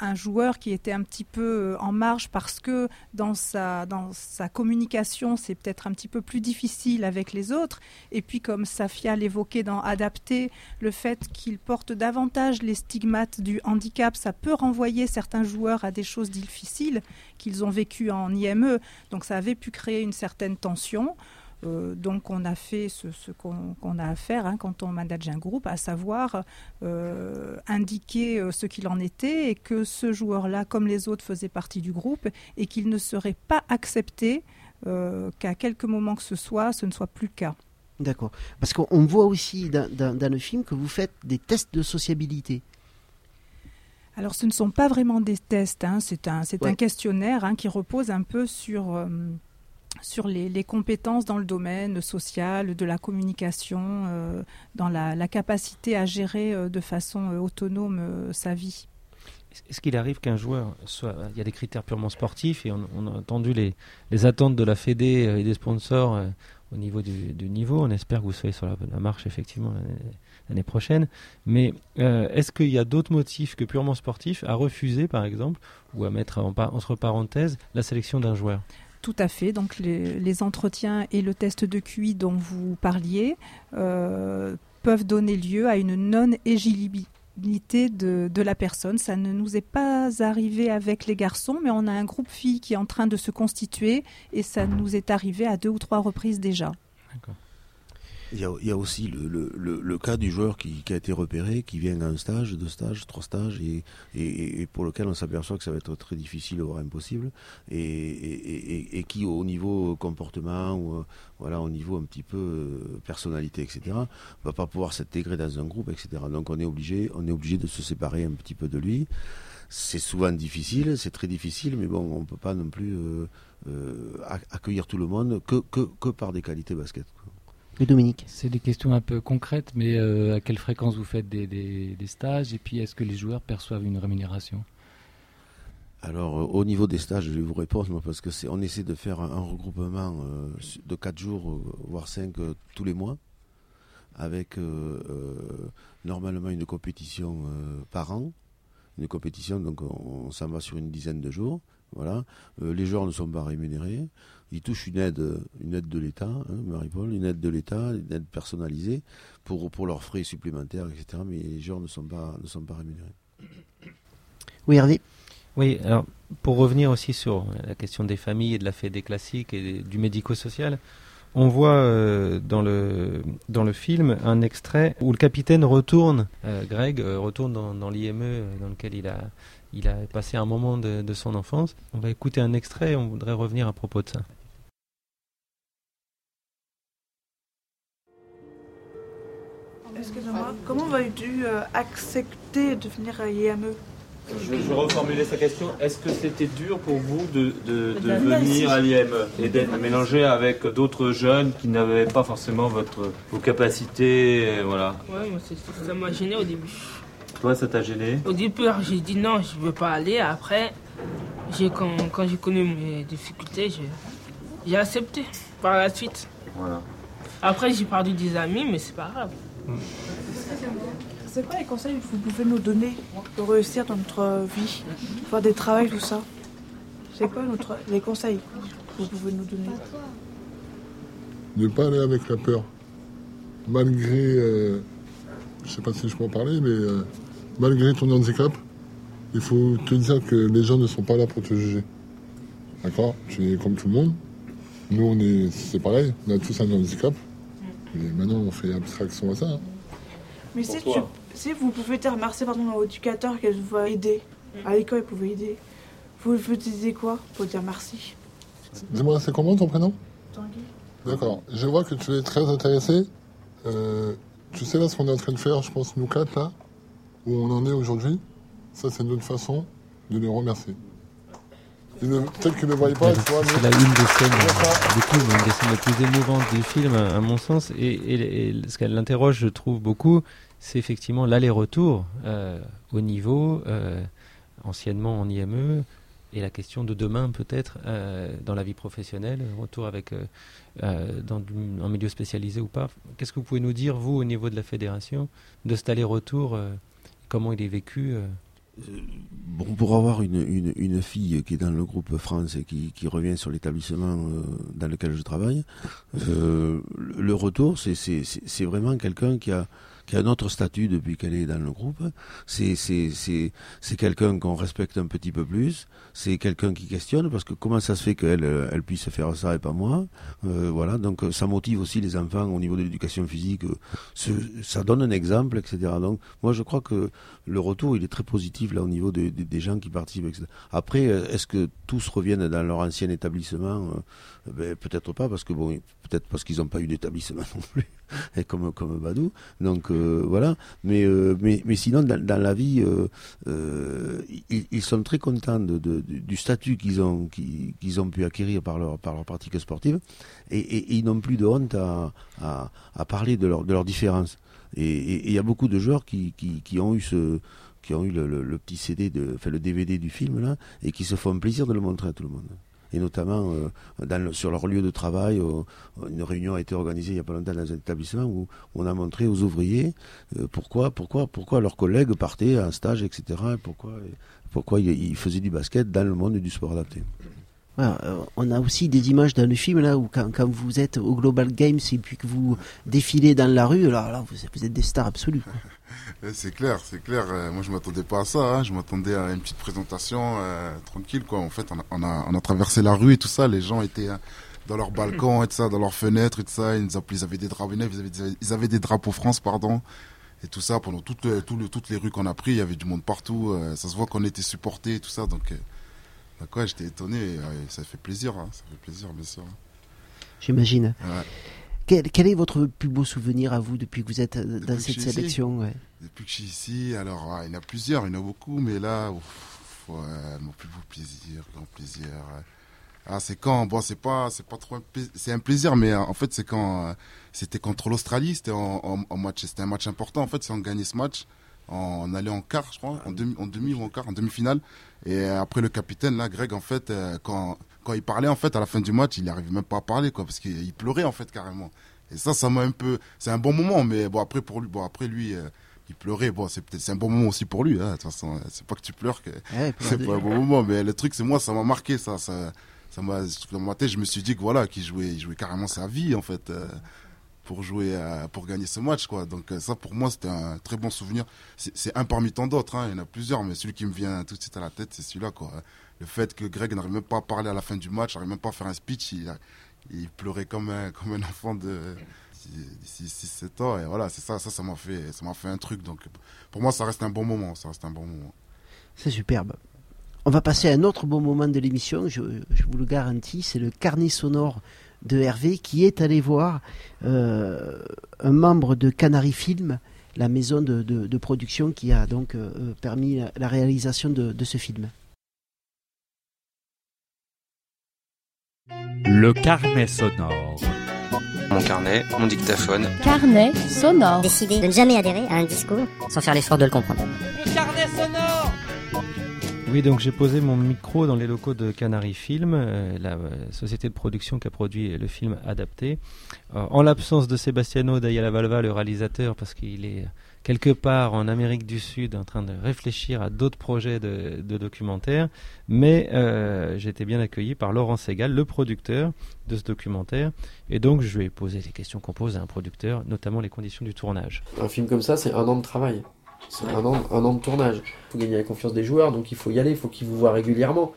un joueur qui était un petit peu en marge parce que dans sa, dans sa communication, c'est peut-être un petit peu plus difficile avec les autres. Et puis, comme Safia l'évoquait dans Adapter, le fait qu'il porte davantage les stigmates du handicap, ça peut renvoyer certains joueurs à des choses difficiles qu'ils ont vécues en IME. Donc ça avait pu créer une certaine tension. Euh, donc on a fait ce, qu'on a à faire hein, quand on manage un groupe, à savoir euh, indiquer euh, ce qu'il en était et que ce joueur-là, comme les autres, faisait partie du groupe et qu'il ne serait pas accepté qu'à quelques moments que ce soit, ce ne soit plus le cas.
D'accord. Parce qu'on voit aussi dans, le film que vous faites des tests de sociabilité.
Alors ce ne sont pas vraiment des tests, hein. c'est un, un, questionnaire hein, qui repose un peu sur sur les, compétences dans le domaine social, de la communication, euh, dans la, capacité à gérer euh, de façon euh, autonome sa vie.
Est-ce qu'il arrive qu'un joueur soit. Il y a des critères purement sportifs et on, a entendu les, les, attentes de la Fédé et des sponsors au niveau du, niveau. On espère que vous soyez sur la, marche effectivement l'année prochaine. Mais est-ce qu'il y a d'autres motifs que purement sportifs à refuser par exemple ou à mettre entre parenthèses la sélection d'un joueur?
Tout à fait. Donc les, entretiens et le test de QI dont vous parliez euh, peuvent donner lieu à une non-éligibilité de, la personne. Ça ne nous est pas arrivé avec les garçons, mais on a un groupe filles qui est en train de se constituer et ça nous est arrivé à deux ou trois reprises déjà. D'accord.
Il y, a, aussi le, le, le, cas du joueur qui, a été repéré, qui vient à un stage, deux stages, trois stages, et, pour lequel on s'aperçoit que ça va être très difficile, voire impossible, et, qui au niveau comportement ou euh, voilà au niveau un petit peu euh, personnalité, etc., va pas pouvoir s'intégrer dans un groupe, etc. Donc on est obligé, on est obligé de se séparer un petit peu de lui. C'est souvent difficile, c'est très difficile, mais bon, on peut pas non plus euh, accueillir tout le monde que par des qualités basket.
Dominique.
C'est des questions un peu concrètes, mais euh, à quelle fréquence vous faites des, stages et puis est-ce que les joueurs perçoivent une rémunération?
Alors, euh, au niveau des stages, je vais vous répondre, parce que c'est, on essaie de faire un, regroupement euh, de 4 jours, voire 5 tous les mois, avec normalement une compétition par an. Une compétition, donc on, on s'en va sur une dizaine de jours. Voilà. les joueurs ne sont pas rémunérés ils touchent une aide, une aide de l'État, hein, Marie-Paul, une aide de l'État, une aide personnalisée pour, pour leurs frais supplémentaires, etc. Mais les gens ne sont pas, ne sont pas rémunérés.
Oui, Hervé?
Oui, alors pour revenir aussi sur la question des familles et de la fête des classiques et du médico-social, on voit euh, dans, le, dans le film un extrait où le capitaine retourne, euh, Greg euh, retourne dans, dans l'IME dans lequel il a, il a passé un moment de, de, son enfance. On va écouter un extrait et on voudrait revenir à propos de ça.
Excusez-moi, comment vas-tu euh, accepter de venir à IME
je vais, reformuler sa question. Est-ce que c'était dur pour vous de, venir à l'IME et d'être mélangé avec d'autres jeunes qui n'avaient pas forcément votre, vos capacités voilà.
Ouais, ça m'a gêné au début.
Toi, ça t'a gêné?
Au début, j'ai dit non, je ne veux pas aller. Après, quand, quand j'ai connu mes difficultés, j'ai accepté par la suite. Voilà. Après, j'ai perdu des amis, mais c'est pas grave.
C'est quoi les conseils que vous pouvez nous donner pour réussir dans notre vie Faire des travaux, tout ça? C'est quoi notre, les conseils que vous pouvez nous donner?
Ne pas aller avec la peur. Malgré, euh, je sais pas si je peux en parler, mais euh, malgré ton handicap, il faut te dire que les gens ne sont pas là pour te juger. D'accord? Tu es comme tout le monde. Nous, on est, c'est pareil, on a tous un handicap. Mais maintenant, on fait abstraction à ça. Hein.
Mais si, si, vous pouvez dire merci pardon, à l'éducateur qu'elle vous a aidé, à l'école, elle pouvait aider, vous vous disiez quoi pour dire merci?
Dis-moi, c'est comment ton prénom? Tanguy. D'accord. Je vois que tu es très intéressé. Euh, tu sais là ce qu'on est en train de faire, je pense, nous quatre là, où on en est aujourd'hui? Ça, c'est notre façon de les remercier. Peut-être qu'ils ne pas,
C'est la une des scènes, des scènes les plus émouvantes du film, à, mon sens. Et, ce qu'elle l'interroge, je trouve beaucoup, c'est effectivement l'aller-retour euh, au niveau, euh, anciennement en IME, et la question de demain peut-être euh, dans la vie professionnelle, retour avec dans un milieu spécialisé ou pas. Qu'est-ce que vous pouvez nous dire, vous, au niveau de la fédération, de cet aller-retour, comment il est vécu
Bon, pour avoir une, une, fille qui est dans le groupe France et qui, qui revient sur l'établissement euh, dans lequel je travaille, euh, le retour, c'est vraiment quelqu'un qui a, qui a un autre statut depuis qu'elle est dans le groupe. C'est quelqu'un qu'on respecte un petit peu plus. C'est quelqu'un qui questionne parce que comment ça se fait qu'elle elle puisse faire ça et pas moi. voilà, donc ça motive aussi les enfants au niveau de l'éducation physique. ça donne un exemple, etc. Donc moi je crois que le retour il est très positif là au niveau des gens qui participent. Après, est-ce que tous reviennent dans leur ancien établissement ben, Peut-être pas parce que bon, peut-être parce qu'ils n'ont pas eu d'établissement non plus, et comme comme Badou. Donc euh, voilà. Mais, euh, mais mais sinon dans, la vie, euh, ils, ils, sont très contents du statut qu'ils ont qu'ils ont pu acquérir par leur par leur pratique sportive, et, ils n'ont plus de honte à, à, à parler de leur de leurs différences. Et il y a beaucoup de joueurs qui, qui, ont eu ce qui ont eu le, le, le, petit CD de, le DVD du film là, et qui se font plaisir de le montrer à tout le monde et notamment euh, dans sur leur lieu de travail. une réunion a été organisée il n'y a pas longtemps dans un établissement où on a montré aux ouvriers euh, pourquoi, pourquoi, pourquoi leurs collègues partaient en stage, etc. Et pourquoi, pourquoi ils faisaient du basket dans le monde du sport adapté.
Euh, on a aussi des images dans le film là où quand, vous êtes au Global Games et puis que vous défilez dans la rue, là vous, êtes des stars absolues.
c'est clair, c'est clair. Euh, moi je m'attendais pas à ça. Hein. Je m'attendais à une petite présentation euh, tranquille quoi. En fait on a, traversé la rue et tout ça. Les gens étaient dans leur balcon et ça, dans leurs fenêtres et ça. Ils, avaient des drapeaux, ils avaient, des drapeaux France pardon et tout ça pendant toutes, toutes les rues qu'on a pris. Il y avait du monde partout. ça se voit qu'on était supportés et tout ça donc. Quoi, j'étais étonné. ça fait plaisir, hein, ça fait plaisir, bien sûr.
J'imagine. Quel, est votre plus beau souvenir à vous depuis que vous êtes euh, dans cette sélection
Depuis que je suis ici, alors il y en a plusieurs, il y en a beaucoup, mais là, mon plus beau plaisir, grand plaisir. Ah, c'est quand Bon, c'est pas, c'est pas trop, c'est un plaisir, mais en fait, c'est quand euh, c'était contre l'Australie, c'était en, match, c'était un match important. En fait, si on gagnait ce match, on allait en quart, je crois, en demi, en demi ou en quart, en demi-finale. Et après le capitaine, là, Greg, en fait, euh, quand, quand il parlait, en fait, à la fin du match, il n'arrivait même pas à parler, quoi, parce qu'il pleurait, en fait, carrément. Et ça, ça m'a un peu, c'est un bon moment, mais bon, après, pour lui, bon, après, lui, euh, il pleurait, bon, c'est peut-être, un bon moment aussi pour lui, hein, de toute façon, c'est pas que tu pleures que, c'est pas un bon moment, mais le truc, c'est moi, ça m'a marqué, ça, ça, ça m'a, dans ma tête, je me suis dit que voilà, qu'il jouait, il jouait carrément sa vie, en fait. Euh, pour jouer, pour gagner ce match, quoi. Donc euh, ça, pour moi, c'était un très bon souvenir. C'est un parmi tant d'autres, hein. il y en a plusieurs, mais celui qui me vient tout de suite à la tête, c'est celui-là, quoi. Le fait que Greg n'arrive même pas à parler à la fin du match, n'arrive même pas à faire un speech, il, pleurait comme un, comme un enfant de 6-7 ans, et voilà, c'est ça, ça, ça m'a fait, ça m'a fait un truc. Donc pour moi, ça reste un bon moment, ça reste un bon moment.
C'est superbe. On va passer à un autre bon moment de l'émission, je vous le garantis, c'est le carnet sonore de Hervé qui est allé voir euh, un membre de Canary Film, la maison de, production qui a donc euh, permis la réalisation de, ce film.
Le carnet sonore.
Mon carnet, mon dictaphone.
Carnet sonore.
Décider de ne jamais adhérer à un discours sans faire l'effort de le comprendre.
Le
oui, donc j'ai posé mon micro dans les locaux de Canary Film, euh, la euh, société de production qui a produit le film adapté. Euh, en l'absence de Sebastiano Dayala Valva, le réalisateur, parce qu'il est quelque part en Amérique du Sud en train de réfléchir à d'autres projets de, de documentaire, mais j'ai été bien accueilli par Laurent Segal, le producteur de ce documentaire, et donc je lui ai posé les questions qu'on pose à un producteur, notamment les conditions du tournage.
Un film comme ça, c'est un an de travail. C'est un an, un an de tournage. Il faut gagner la confiance des joueurs, donc il faut y aller, il faut qu'ils vous voient régulièrement.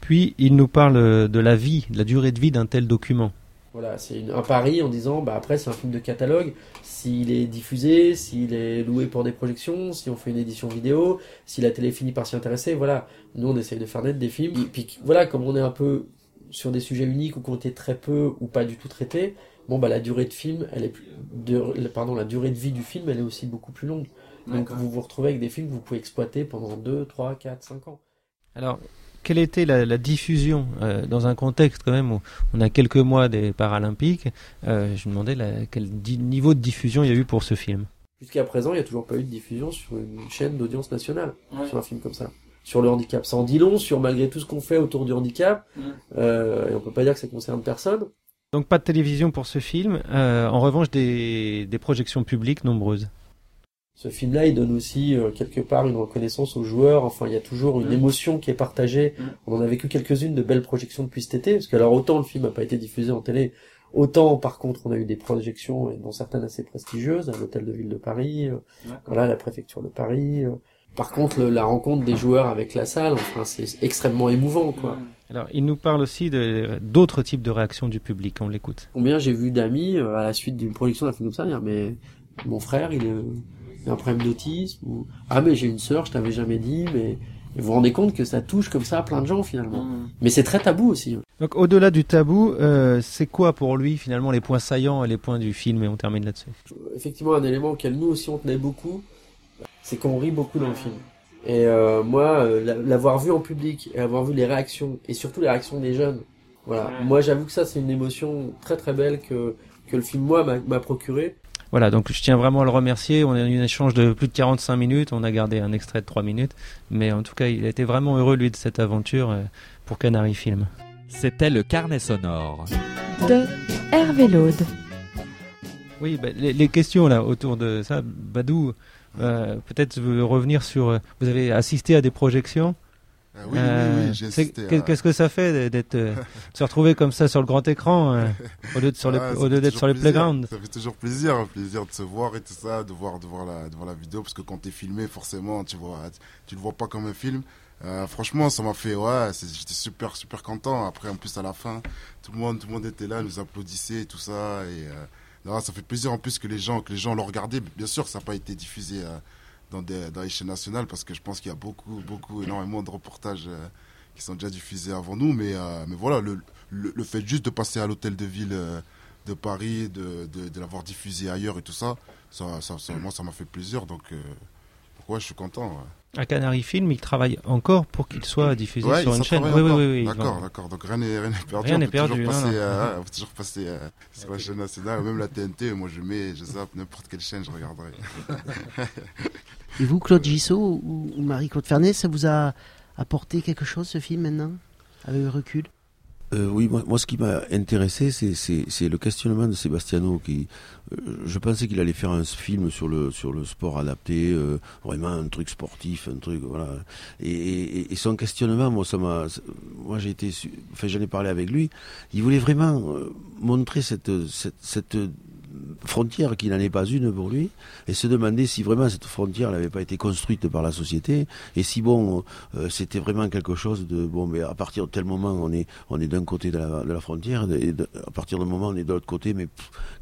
Puis il nous parle de la vie, de la durée de vie d'un tel document.
Voilà, c'est un pari en disant, bah après c'est un film de catalogue, s'il est diffusé, s'il est loué pour des projections, si on fait une édition vidéo, si la télé finit par s'y intéresser, voilà. Nous on essaye de faire naître des films. Et puis voilà, comme on est un peu sur des sujets uniques ou ont été très peu ou pas du tout traités, bon bah la durée de film, elle est plus, de, pardon, la durée de vie du film, elle est aussi beaucoup plus longue. Donc vous vous retrouvez avec des films que vous pouvez exploiter pendant 2, 3, 4, 5 ans.
Alors, quelle était la, diffusion euh, dans un contexte quand même où on a quelques mois des Paralympiques euh, Je me demandais quel niveau de diffusion il y a eu pour ce film.
Jusqu'à présent, il n'y a toujours pas eu de diffusion sur une chaîne d'audience nationale sur un film comme ça. Sur le handicap, ça en dit long sur malgré tout ce qu'on fait autour du handicap. Euh, et on peut pas dire que ça concerne personne.
Donc pas de télévision pour ce film. en revanche, des projections publiques nombreuses
ce film-là, il donne aussi euh, quelque part une reconnaissance aux joueurs. Enfin, il y a toujours une mm. émotion qui est partagée. Mm. On en a vécu quelques-unes de belles projections depuis cet été, parce que alors autant le film n'a pas été diffusé en télé, Autant, par contre, on a eu des projections, dont certaines assez prestigieuses, à l'hôtel de ville de Paris, euh, voilà, la préfecture de Paris. euh. Par contre, le- la rencontre des joueurs avec la salle, enfin, c'est extrêmement émouvant, quoi.
Alors, il nous parle aussi de- d'autres types de réactions du public. On l'écoute.
Combien j'ai vu d'amis euh, à la suite d'une production d'un film comme ça dire mais mon frère il, est- un problème d'autisme ou ah mais j'ai une sœur je t'avais jamais dit mais et vous vous rendez compte que ça touche comme ça plein de gens finalement. Mais c'est très tabou aussi.
Donc, au-delà du tabou, euh, c'est quoi pour lui finalement les points saillants et les points du film Et on termine là-dessus.
effectivement un élément auquel nous aussi on tenait beaucoup c'est qu'on rit beaucoup dans le film. Et euh, moi euh, la- l'avoir vu en public et avoir vu les réactions et surtout les réactions des jeunes voilà. Moi j'avoue que ça c'est une émotion très très belle que que le film moi m'a- m'a procuré
Voilà, donc je tiens vraiment à le remercier. On a eu un échange de plus de 45 minutes. On a gardé un extrait de 3 minutes. Mais en tout cas, il a été vraiment heureux, lui, de cette aventure euh, pour Canary Film.
C'était le carnet sonore.
de Hervé Laude.
Oui, bah, les, les questions là autour de ça, Badou, euh, peut-être revenir sur. euh, Vous avez assisté à des projections
Euh, oui, oui, oui, à-
Qu'est-ce que ça fait d'être, euh, de se retrouver comme ça sur le grand écran euh, au lieu de sur les,
ça
au lieu d'être sur les
plaisir.
playgrounds
Ça fait toujours plaisir, plaisir de se voir et tout ça, de voir, de voir la, de voir la vidéo, parce que quand t'es filmé, forcément, tu vois, tu le vois pas comme un film. Euh, franchement, ça m'a fait, ouais, j'étais super, super content. Après, en plus, à la fin, tout le monde, tout le monde était là, nous applaudissait et tout ça, et euh, non, ça fait plaisir en plus que les gens, que les gens l'ont regardé. Bien sûr, ça n'a pas été diffusé euh, dans des, dans les chaînes nationales, parce que je pense qu'il y a beaucoup, beaucoup, énormément de reportages. euh, qui sont déjà diffusés avant nous, mais, euh, mais voilà, le, le, fait juste de passer à l'hôtel de ville euh, de Paris, de, de, l'avoir diffusé ailleurs et tout ça, ça, ça, ça- ça m'a fait plaisir, donc ouais, je suis content. ouais.
À Canary Film, il travaille encore pour qu'il soit diffusé
Ouais,
sur une chaîne. Oui, oui, oui, oui,
D'accord, d'accord. Donc rien n'est perdu.
Rien n'est perdu,
Toujours
non,
passer,
non.
euh, on peut toujours passer euh, sur la chaîne nationale, même la TNT. Moi, je mets, je zappe n'importe quelle chaîne, je regarderai.
Et vous, Claude Gissot ou, ou Marie-Claude Fernet, ça vous a apporté quelque chose ce film maintenant? Avec le recul?
Euh, oui, moi, moi, ce qui m'a intéressé, c'est, le questionnement de Sebastiano. Qui, euh, je pensais qu'il allait faire un film sur le sur le sport adapté, euh, vraiment un truc sportif, un truc voilà. Et, et, et son questionnement, moi, ça m'a, moi, j'ai été, enfin, j'en ai parlé avec lui. Il voulait vraiment euh, montrer cette cette, cette frontière qui n'en est pas une pour lui, et se demander si vraiment cette frontière n'avait pas été construite par la société, et si bon, euh, c'était vraiment quelque chose de bon, mais à partir de tel moment on est on est d'un côté de la, frontière, et à partir d'un moment on est de l'autre côté, mais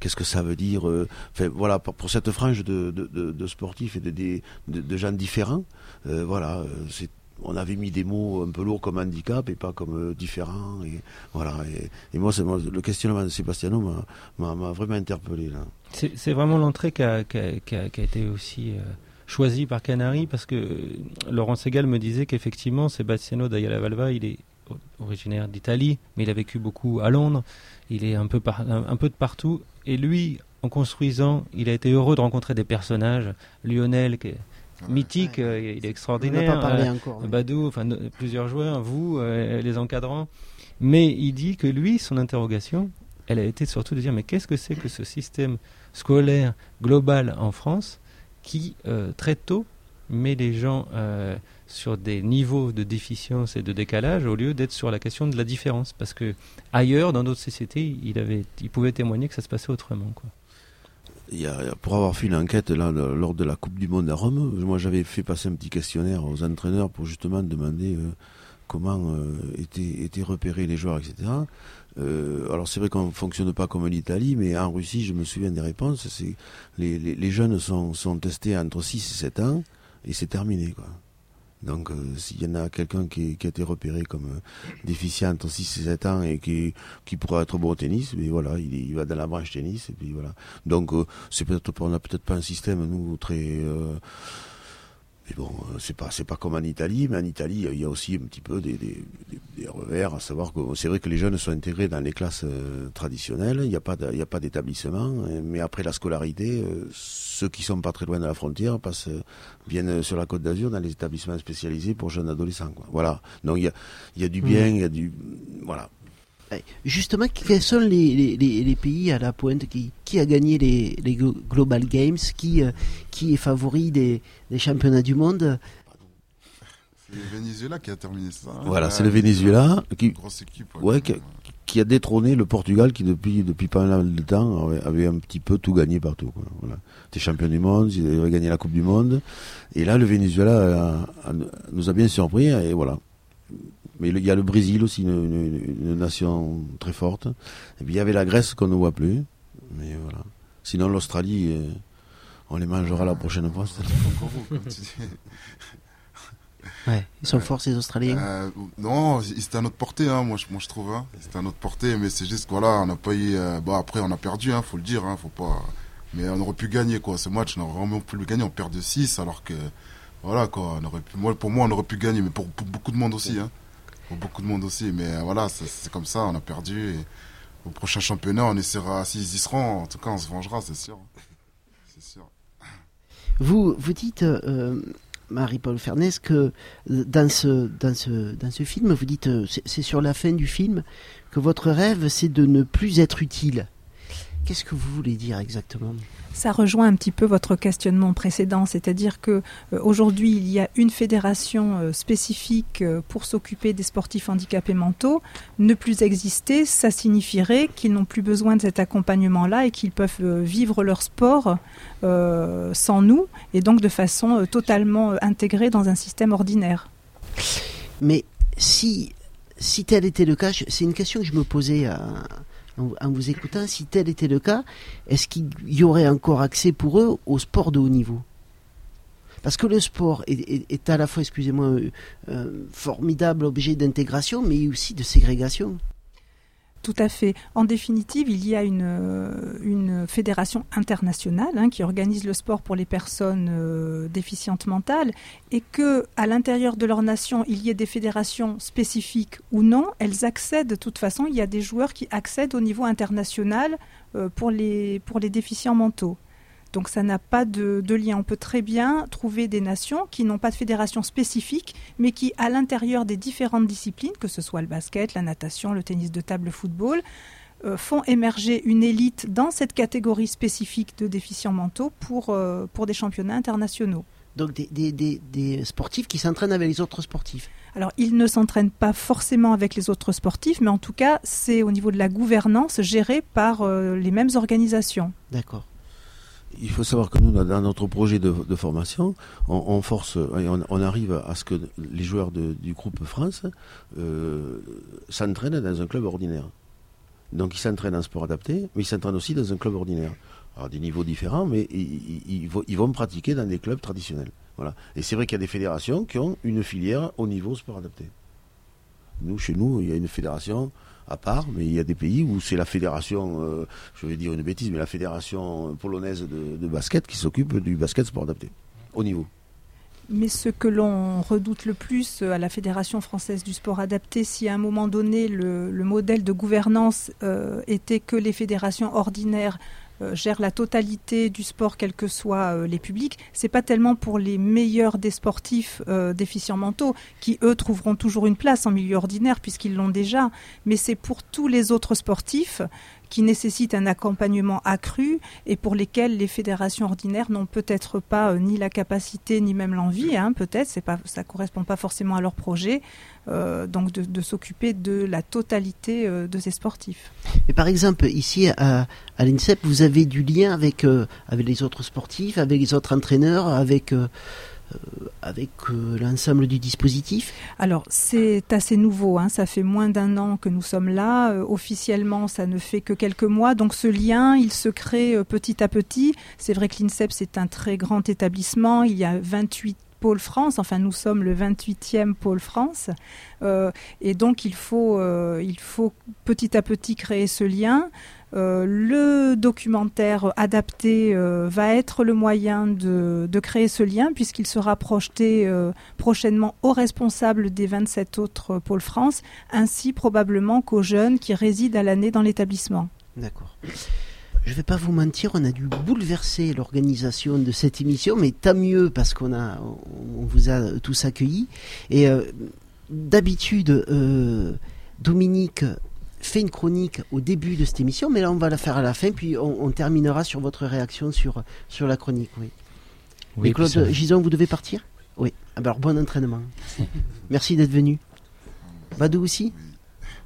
qu'est-ce que ça veut dire euh, Enfin voilà, pour, cette frange de, de, de, sportifs et de, de, gens différents, euh, voilà, c'est on avait mis des mots un peu lourds comme handicap et pas comme euh, différent et voilà. Et, moi, le questionnement de Sebastiano m'a- vraiment interpellé
C'est vraiment l'entrée qui a, été aussi euh, choisie par Canary parce que euh, Laurent Segal me disait qu'effectivement Sebastiano D'Ayala Valva, il est originaire d'Italie, mais il a vécu beaucoup à Londres, il est un peu, un peu de partout, et lui, en construisant, il a été heureux de rencontrer des personnages, Lionel, qui est mythique, euh, il est extraordinaire,
On n'a pas parlé
euh,
encore, oui.
Badou, enfin plusieurs joueurs, vous, euh, les encadrants, mais il dit que lui, son interrogation, elle a été surtout de dire mais qu'est-ce que c'est que ce système scolaire global en France qui euh, très tôt met les gens euh, sur des niveaux de déficience et de décalage au lieu d'être sur la question de la différence? Parce que ailleurs dans d'autres sociétés il avait il pouvait témoigner que ça se passait autrement quoi.
Il y a, pour avoir fait une enquête là, lors de la Coupe du Monde à Rome, moi j'avais fait passer un petit questionnaire aux entraîneurs pour justement demander euh, comment euh, étaient, étaient repérés les joueurs, etc. Euh, alors c'est vrai qu'on ne fonctionne pas comme en Italie, mais en Russie, je me souviens des réponses, c'est les, les, les jeunes sont, sont testés entre 6 et 7 ans et c'est terminé. quoi. Donc, euh, s'il y en a quelqu'un qui, qui a été repéré comme euh, déficient entre 6 et 7 ans et qui, qui pourrait être bon au tennis, mais voilà, il, il va dans la branche tennis et puis voilà. Donc, euh, c'est peut-être on n'a peut-être pas un système nous très euh, mais bon, euh, c'est pas c'est pas comme en Italie, mais en Italie il y a aussi un petit peu des, des, des- des revers, à savoir que c'est vrai que les jeunes sont intégrés dans les classes euh, traditionnelles, il n'y a pas de- il y a pas d'établissement, euh, mais après la scolarité, ceux qui sont pas très loin de la frontière passent viennent sur la Côte d'Azur dans les établissements spécialisés pour jeunes adolescents. Quoi. Voilà. Donc il y a il y a du bien, il y a du voilà.
Eh, Justement, quels sont les, les, les, les pays à la pointe qui, qui a gagné les, les Glo- Global Games qui, euh, qui est favori des, des championnats du monde?
C'est le Venezuela qui a terminé ça. hein?
Voilà, c'est le Venezuela qui,
Grosse équipe.
ouais, qui, qui a détrôné le Portugal qui depuis depuis pas mal de temps avait, un petit peu tout gagné partout. Quoi. Voilà. C'était champion du monde, ils avaient gagné la Coupe du Monde, et là le Venezuela nous a bien surpris et voilà. Mais il y a le Brésil aussi, une, nation très forte. Et puis il y avait la Grèce qu'on ne voit plus. Mais voilà. Sinon l'Australie, euh, on les mangera la prochaine fois.
Ouais, ils sont forts ces Australiens.
Euh, non, c'était à notre portée, hein, moi, je, moi je trouve. Hein. C'était à notre portée, mais c'est juste voilà, on n'a pas eu. Euh, bon après on a perdu, hein, faut le dire, hein, faut pas. Mais on aurait pu gagner quoi. Ce match, on aurait vraiment pu le gagner. On perd de 6 alors que voilà quoi. On aurait pu, moi, pour moi, on aurait pu gagner, mais pour, beaucoup de monde aussi. Hein. Pour beaucoup de monde aussi, mais euh, voilà, c'est comme ça, on a perdu. Au prochain championnat, on essaiera. S'ils y seront, en tout cas, on se vengera, c'est sûr. C'est sûr.
Vous, vous dites. Marie-Paul Fernès, que dans ce, dans, ce, dans ce film, vous dites, euh, c'est sur la fin du film, que votre rêve, c'est de ne plus être utile. Qu'est-ce que vous voulez dire exactement?
Ça rejoint un petit peu votre questionnement précédent, c'est-à-dire que euh, aujourd'hui il y a une fédération euh, spécifique euh, pour s'occuper des sportifs handicapés mentaux. Ne plus exister, ça signifierait qu'ils n'ont plus besoin de cet accompagnement-là et qu'ils peuvent vivre leur sport sans nous et donc de façon totalement intégrée dans un système ordinaire.
Mais si si tel était le cas, c'est une question que je me posais à en, vous écoutant, si tel était le cas, est-ce qu'il y aurait encore accès pour eux au sport de haut niveau? Parce que le sport est, à la fois, excusez-moi, un formidable objet d'intégration, mais aussi de ségrégation.
Tout à fait. En définitive, il y a une, euh, fédération internationale hein, qui organise le sport pour les personnes euh, déficientes mentales et que, à l'intérieur de leur nation, il y ait des fédérations spécifiques ou non, elles accèdent de toute façon. Il y a des joueurs qui accèdent au niveau international euh, pour les déficients mentaux. Donc ça n'a pas de, lien. On peut très bien trouver des nations qui n'ont pas de fédération spécifique, mais qui, à l'intérieur des différentes disciplines, que ce soit le basket, la natation, le tennis de table, le football, euh, font émerger une élite dans cette catégorie spécifique de déficients mentaux pour, euh, pour des championnats internationaux.
Donc des, des, sportifs qui s'entraînent avec les autres sportifs
alors, ils ne s'entraînent pas forcément avec les autres sportifs, mais en tout cas, c'est au niveau de la gouvernance géré par euh, les mêmes organisations.
D'accord
il faut savoir que nous, dans notre projet de, formation, on, force, on, arrive à ce que les joueurs du groupe France euh, s'entraînent dans un club ordinaire. Donc ils s'entraînent en sport adapté, mais ils s'entraînent aussi dans un club ordinaire. Alors des niveaux différents, mais ils, vont, pratiquer dans des clubs traditionnels. Voilà. Et c'est vrai qu'il y a des fédérations qui ont une filière au niveau sport adapté. Nous, chez nous, il y a une fédération à part, mais il y a des pays où c'est la fédération, euh, je vais dire une bêtise, mais la fédération polonaise de, basket qui s'occupe du basket sport adapté, au niveau.
Mais ce que l'on redoute le plus à la Fédération française du sport adapté, si à un moment donné le, modèle de gouvernance euh, était que les fédérations ordinaires euh, gère la totalité du sport, quels que soient euh, les publics, c'est pas tellement pour les meilleurs des sportifs euh, déficients mentaux, qui eux trouveront toujours une place en milieu ordinaire puisqu'ils l'ont déjà, mais c'est pour tous les autres sportifs qui nécessitent un accompagnement accru et pour lesquels les fédérations ordinaires n'ont peut-être pas euh, ni la capacité ni même l'envie, hein, peut-être, c'est pas, ça correspond pas forcément à leur projet, euh, donc de, s'occuper de la totalité euh, de ces sportifs.
Et par exemple, ici à, à l'INSEP, vous avez du lien avec, avec les autres sportifs, avec les autres entraîneurs, avec avec euh, l'ensemble du dispositif
Alors, c'est assez nouveau, hein. ça fait moins d'un an que nous sommes là. Euh, officiellement, ça ne fait que quelques mois. Donc, ce lien, il se crée petit à petit. C'est vrai que l'INSEP, c'est un très grand établissement. Il y a 28 pôles France, enfin nous sommes le 28e pôle France, et donc il faut, il faut petit à petit créer ce lien. Euh, le documentaire adapté euh, va être le moyen de, créer ce lien puisqu'il sera projeté euh, prochainement aux responsables des 27 autres pôles France, ainsi probablement qu'aux jeunes qui résident à l'année dans l'établissement.
D'accord. Je ne vais pas vous mentir, on a dû bouleverser l'organisation de cette émission, mais tant mieux parce qu'on a, on vous a tous accueillis. Et d'habitude, Dominique fait une chronique au début de cette émission, mais là on va la faire à la fin, puis on, terminera sur votre réaction sur, sur la chronique. Oui. oui Claude Gison, vous devez partir Oui. Ah ben alors bon entraînement. Merci d'être venu. Badou aussi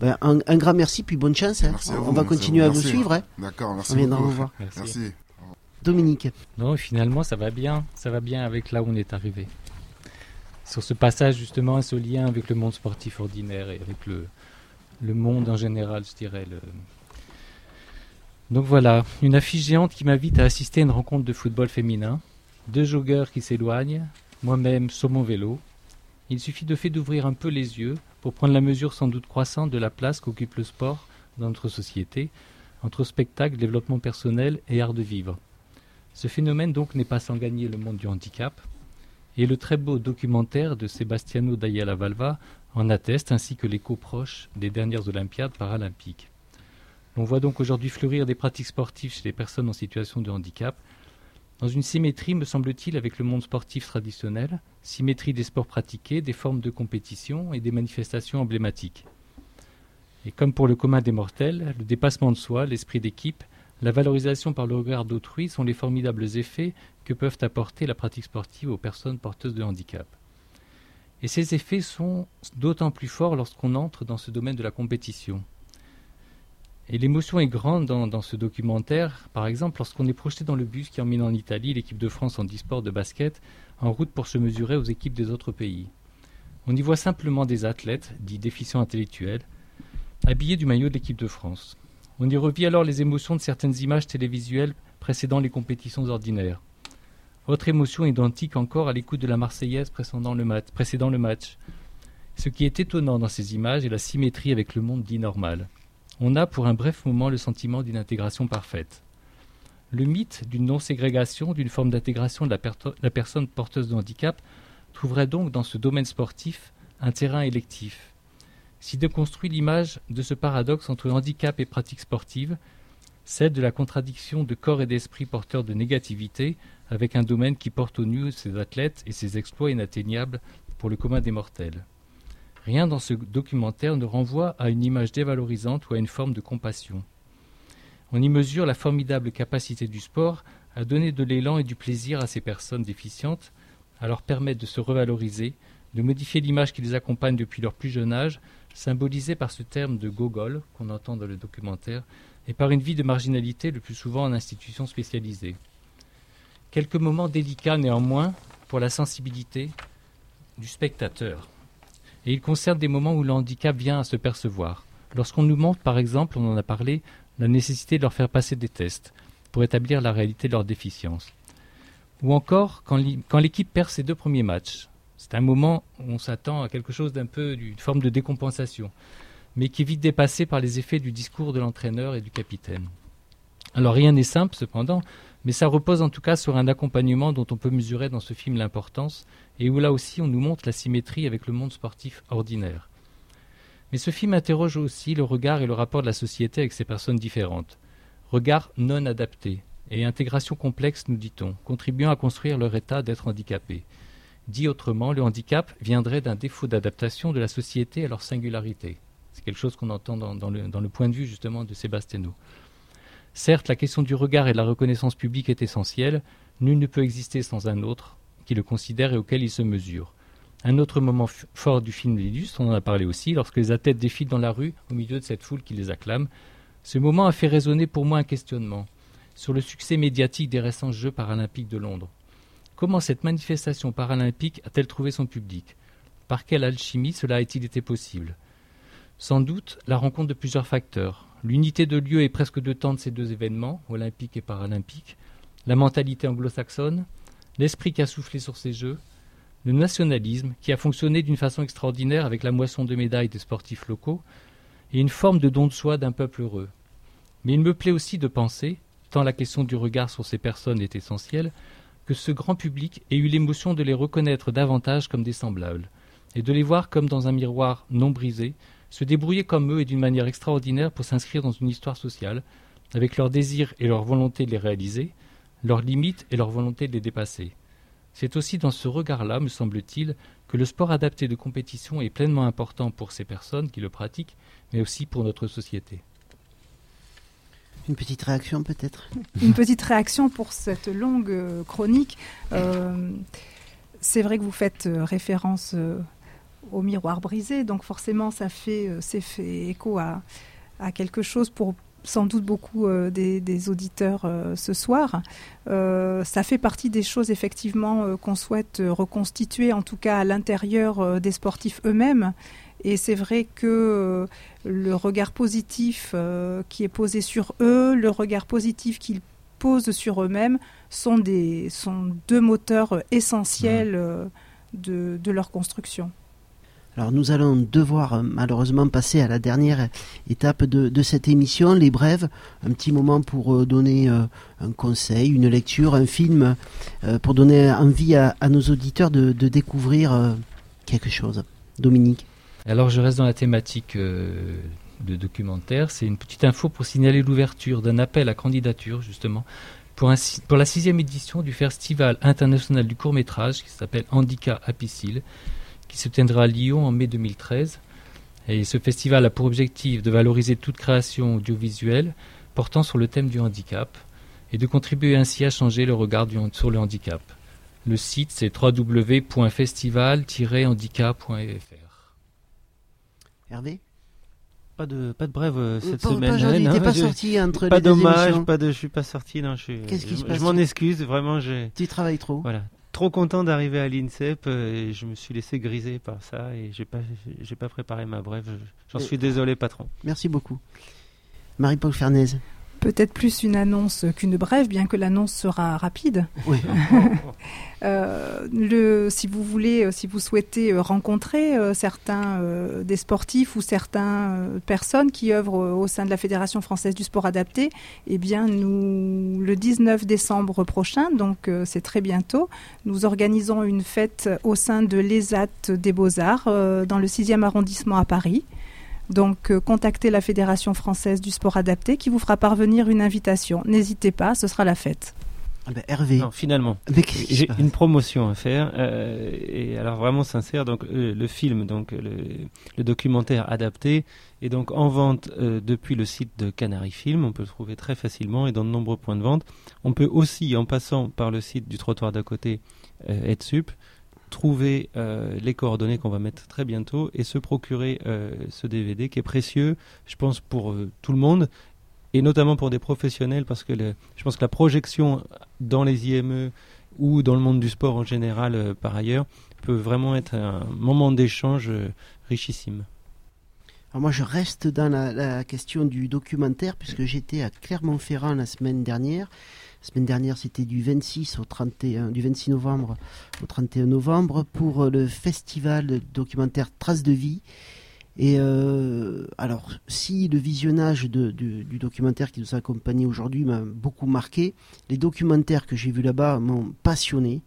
Ben, un, un, grand merci, puis bonne chance. Hein. on, va continuer à vous suivre. Hein.
D'accord, merci.
On viendra vous voir.
Merci.
Dominique.
Non, finalement, ça va bien. Ça va bien avec là où on est arrivé. Sur ce passage, justement, ce lien avec le monde sportif ordinaire et avec le, le monde en général, je dirais. Le... Donc voilà, une affiche géante qui m'invite à assister à une rencontre de football féminin. Deux joggeurs qui s'éloignent, moi-même sur mon vélo. Il suffit de fait d'ouvrir un peu les yeux pour prendre la mesure sans doute croissante de la place qu'occupe le sport dans notre société, entre spectacle, développement personnel et art de vivre. Ce phénomène donc n'est pas sans gagner le monde du handicap, et le très beau documentaire de Sebastiano Dayala Valva en atteste, ainsi que l'écho proche des dernières Olympiades paralympiques. On voit donc aujourd'hui fleurir des pratiques sportives chez les personnes en situation de handicap, dans une symétrie, me semble-t-il, avec le monde sportif traditionnel, symétrie des sports pratiqués, des formes de compétition et des manifestations emblématiques. Et comme pour le commun des mortels, le dépassement de soi, l'esprit d'équipe, la valorisation par le regard d'autrui sont les formidables effets que peuvent apporter la pratique sportive aux personnes porteuses de handicap. Et ces effets sont d'autant plus forts lorsqu'on entre dans ce domaine de la compétition. Et l'émotion est grande dans, ce documentaire, par exemple, lorsqu'on est projeté dans le bus qui emmène en Italie l'équipe de France en e-sport de basket, en route pour se mesurer aux équipes des autres pays. On y voit simplement des athlètes, dits déficients intellectuels, habillés du maillot de l'équipe de France. On y revit alors les émotions de certaines images télévisuelles précédant les compétitions ordinaires. Autre émotion identique encore à l'écoute de la Marseillaise précédant le, match. Ce qui est étonnant dans ces images est la symétrie avec le monde dit normal. On a pour un bref moment le sentiment d'une intégration parfaite. Le mythe d'une non-ségrégation, d'une forme d'intégration de la, la, personne porteuse de handicap trouverait donc dans ce domaine sportif un terrain électif. Si déconstruit l'image de ce paradoxe entre handicap et pratique sportive, celle de la contradiction de corps et d'esprit porteurs de négativité avec un domaine qui porte au nu ses athlètes et ses exploits inatteignables pour le commun des mortels. Rien dans ce documentaire ne renvoie à une image dévalorisante ou à une forme de compassion. On y mesure la formidable capacité du sport à donner de l'élan et du plaisir à ces personnes déficientes, à leur permettre de se revaloriser, de modifier l'image qui les accompagne depuis leur plus jeune âge, symbolisée par ce terme de gogol qu'on entend dans le documentaire, et par une vie de marginalité le plus souvent en institutions spécialisées. Quelques moments délicats néanmoins pour la sensibilité du spectateur. Et ils concernent des moments où le handicap vient à se percevoir. Lorsqu'on nous montre, par exemple, on en a parlé, la nécessité de leur faire passer des tests pour établir la réalité de leur déficience. Ou encore quand l'équipe perd ses deux premiers matchs. C'est un moment où on s'attend à quelque chose d'un peu d'une forme de décompensation mais qui est vite dépassé par les effets du discours de l'entraîneur et du capitaine. Alors rien n'est simple cependant, mais ça repose en tout cas sur un accompagnement dont on peut mesurer dans ce film l'importance, et où là aussi on nous montre la symétrie avec le monde sportif ordinaire. Mais ce film interroge aussi le regard et le rapport de la société avec ces personnes différentes. Regard non adapté et intégration complexe, nous dit-on, contribuant à construire leur état d'être handicapé. Dit autrement, le handicap viendrait d'un défaut d'adaptation de la société à leur singularité. C'est quelque chose qu'on entend dans, le, point de vue justement de Sébastiano. Certes, la question du regard et de la reconnaissance publique est essentielle. Nul ne peut exister sans un autre qui le considère et auquel il se mesure. Un autre moment fort du film l'illustre, on en a parlé aussi, lorsque les athlètes défilent dans la rue au milieu de cette foule qui les acclame. Ce moment a fait résonner pour moi un questionnement sur le succès médiatique des récents Jeux paralympiques de Londres. Comment cette manifestation paralympique a-t-elle trouvé son public? Par quelle alchimie cela a-t-il été possible? Sans doute la rencontre de plusieurs facteurs. L'unité de lieu et presque de temps de ces deux événements, olympiques et paralympiques, la mentalité anglo-saxonne, l'esprit qui a soufflé sur ces Jeux, le nationalisme qui a fonctionné d'une façon extraordinaire avec la moisson de médailles des sportifs locaux, et une forme de don de soi d'un peuple heureux. Mais il me plaît aussi de penser, tant la question du regard sur ces personnes est essentielle, que ce grand public ait eu l'émotion de les reconnaître davantage comme des semblables, et de les voir comme dans un miroir non brisé, se débrouiller comme eux et d'une manière extraordinaire pour s'inscrire dans une histoire sociale, avec leur désir et leur volonté de les réaliser, leurs limites et leur volonté de les dépasser. C'est aussi dans ce regard-là, me semble-t-il, que le sport adapté de compétition est pleinement important pour ces personnes qui le pratiquent, mais aussi pour notre société.
Une petite réaction peut-être?
Une petite réaction pour cette longue euh, chronique. Euh, c'est vrai que vous faites euh, référence au miroir brisé. Donc forcément, ça fait, c'est fait écho à, à quelque chose pour sans doute beaucoup des, auditeurs ce soir. ça fait partie des choses effectivement qu'on souhaite reconstituer, en tout cas à l'intérieur des sportifs eux-mêmes. Et c'est vrai que le regard positif qui est posé sur eux, le regard positif qu'ils posent sur eux-mêmes, sont, des, sont deux moteurs essentiels de, de leur construction.
Alors nous allons devoir euh, malheureusement passer à la dernière étape de, cette émission, les brèves, un petit moment pour euh, donner euh, un conseil, une lecture, un film, pour donner envie à, nos auditeurs de, découvrir quelque chose. Dominique.
Alors je reste dans la thématique de documentaire, c'est une petite info pour signaler l'ouverture d'un appel à candidature justement pour, la sixième édition du Festival international du court métrage qui s'appelle Handicap à Piscille qui se tiendra à Lyon en mai 2013. Et ce festival a pour objectif de valoriser toute création audiovisuelle portant sur le thème du handicap et de contribuer ainsi à changer le regard sur le handicap. Le site c'est www.festival-handicap.fr.
Hervé
pas de pas de brève euh, cette
pas,
semaine.
Pas, hein, pas sorti entre
pas
les
dommage, pas de, je suis pas sorti. Non, je,
Qu'est-ce qui se
passe Je m'en excuse, vraiment.
Tu travailles trop.
Voilà, trop content d'arriver à l'INSEP euh, et je me suis laissé griser par ça et j'ai pas j'ai pas préparé ma brève. J'en suis désolé, patron.
Merci beaucoup. Marie-Paul Fernaise
peut-être plus une annonce qu'une brève, bien que l'annonce sera rapide.
Oui.
Euh, le, si vous voulez, euh, si vous souhaitez euh, rencontrer certains des sportifs ou certaines personnes qui œuvrent au sein de la Fédération française du sport adapté, eh bien, nous, le 19 décembre prochain, donc c'est très bientôt, nous organisons une fête au sein de l'ESAT des Beaux-Arts dans le 6e arrondissement à Paris. Donc euh, contactez la Fédération française du sport adapté qui vous fera parvenir une invitation. N'hésitez pas, ce sera la fête.
Ah ben, Hervé.
Non, finalement, j'ai une promotion à faire euh, et alors vraiment sincère. Donc euh, le film, donc le, documentaire adapté est donc en vente depuis le site de Canary Film. On peut le trouver très facilement et dans de nombreux points de vente. On peut aussi, en passant par le site du trottoir d'à côté, être sup, trouver euh, les coordonnées qu'on va mettre très bientôt et se procurer euh, ce DVD qui est précieux, je pense, pour euh, tout le monde et notamment pour des professionnels parce que je pense que la projection dans les IME ou dans le monde du sport en général par ailleurs peut vraiment être un moment d'échange richissime.
Alors moi je reste dans la, question du documentaire puisque j'étais à Clermont-Ferrand la semaine dernière semaine dernière, c'était du 26 au 31, du 26 novembre au 31 novembre pour euh, le festival documentaire Traces de vie. Et euh, alors, si le visionnage du, documentaire qui nous a accompagné aujourd'hui m'a beaucoup marqué, les documentaires que j'ai vus là-bas m'ont passionné.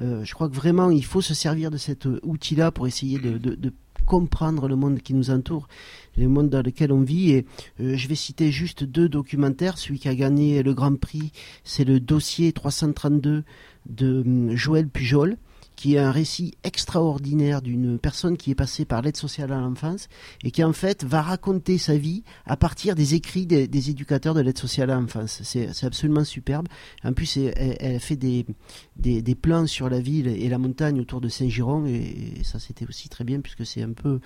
Euh, je crois que vraiment, il faut se servir de cet outil-là pour essayer de comprendre le monde qui nous entoure, le monde dans lequel on vit. Et euh, je vais citer juste deux documentaires. Celui qui a gagné le Grand Prix, c'est le dossier 332 de hum, Joël Pujol qui est un récit extraordinaire d'une personne qui est passée par l'aide sociale à l'enfance et qui en fait va raconter sa vie à partir des écrits des, éducateurs de l'aide sociale à l'enfance. C'est absolument superbe. En plus, elle, elle fait des, plans sur la ville et la montagne autour de Saint-Giron et, ça c'était aussi très bien puisque c'est un peu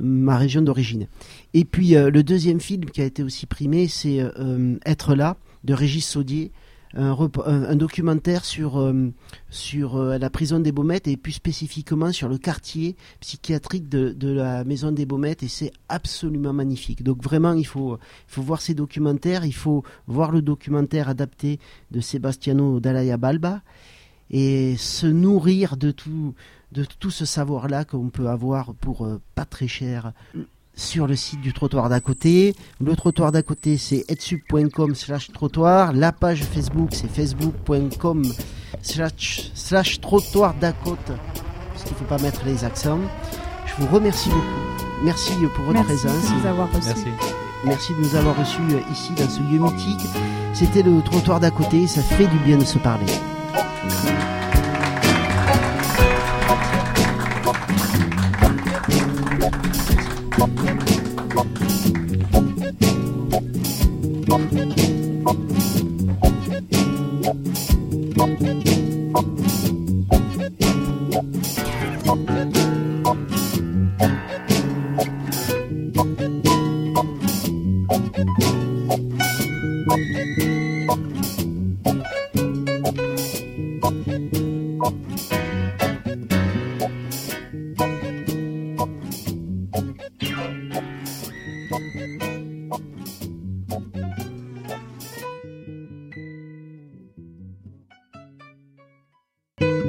ma région d'origine. Et puis euh, le deuxième film qui a été aussi primé, c'est euh, Être là de Régis Saudier un, documentaire sur, euh, sur euh, la prison des Baumettes et plus spécifiquement sur le quartier psychiatrique de, de la maison des Baumettes et c'est absolument magnifique. Donc vraiment, il faut, il faut voir ces documentaires, il faut voir le documentaire adapté de Sebastiano Dalaya Balba et se nourrir de tout, de tout ce savoir-là qu'on peut avoir pour euh, pas très cher sur le site du trottoir d'à côté. Le trottoir d'à côté, c'est etsub.com slash trottoir. La page Facebook, c'est facebook.com slash, slash trottoir d'à côté. Parce qu'il ne faut pas mettre les accents. Je vous remercie beaucoup. Merci pour votre présence.
De nous avoir reçus.
Merci. Merci de nous avoir reçus euh, ici dans ce lieu mythique. C'était le trottoir d'à côté. Ça fait du bien de se parler.
Thank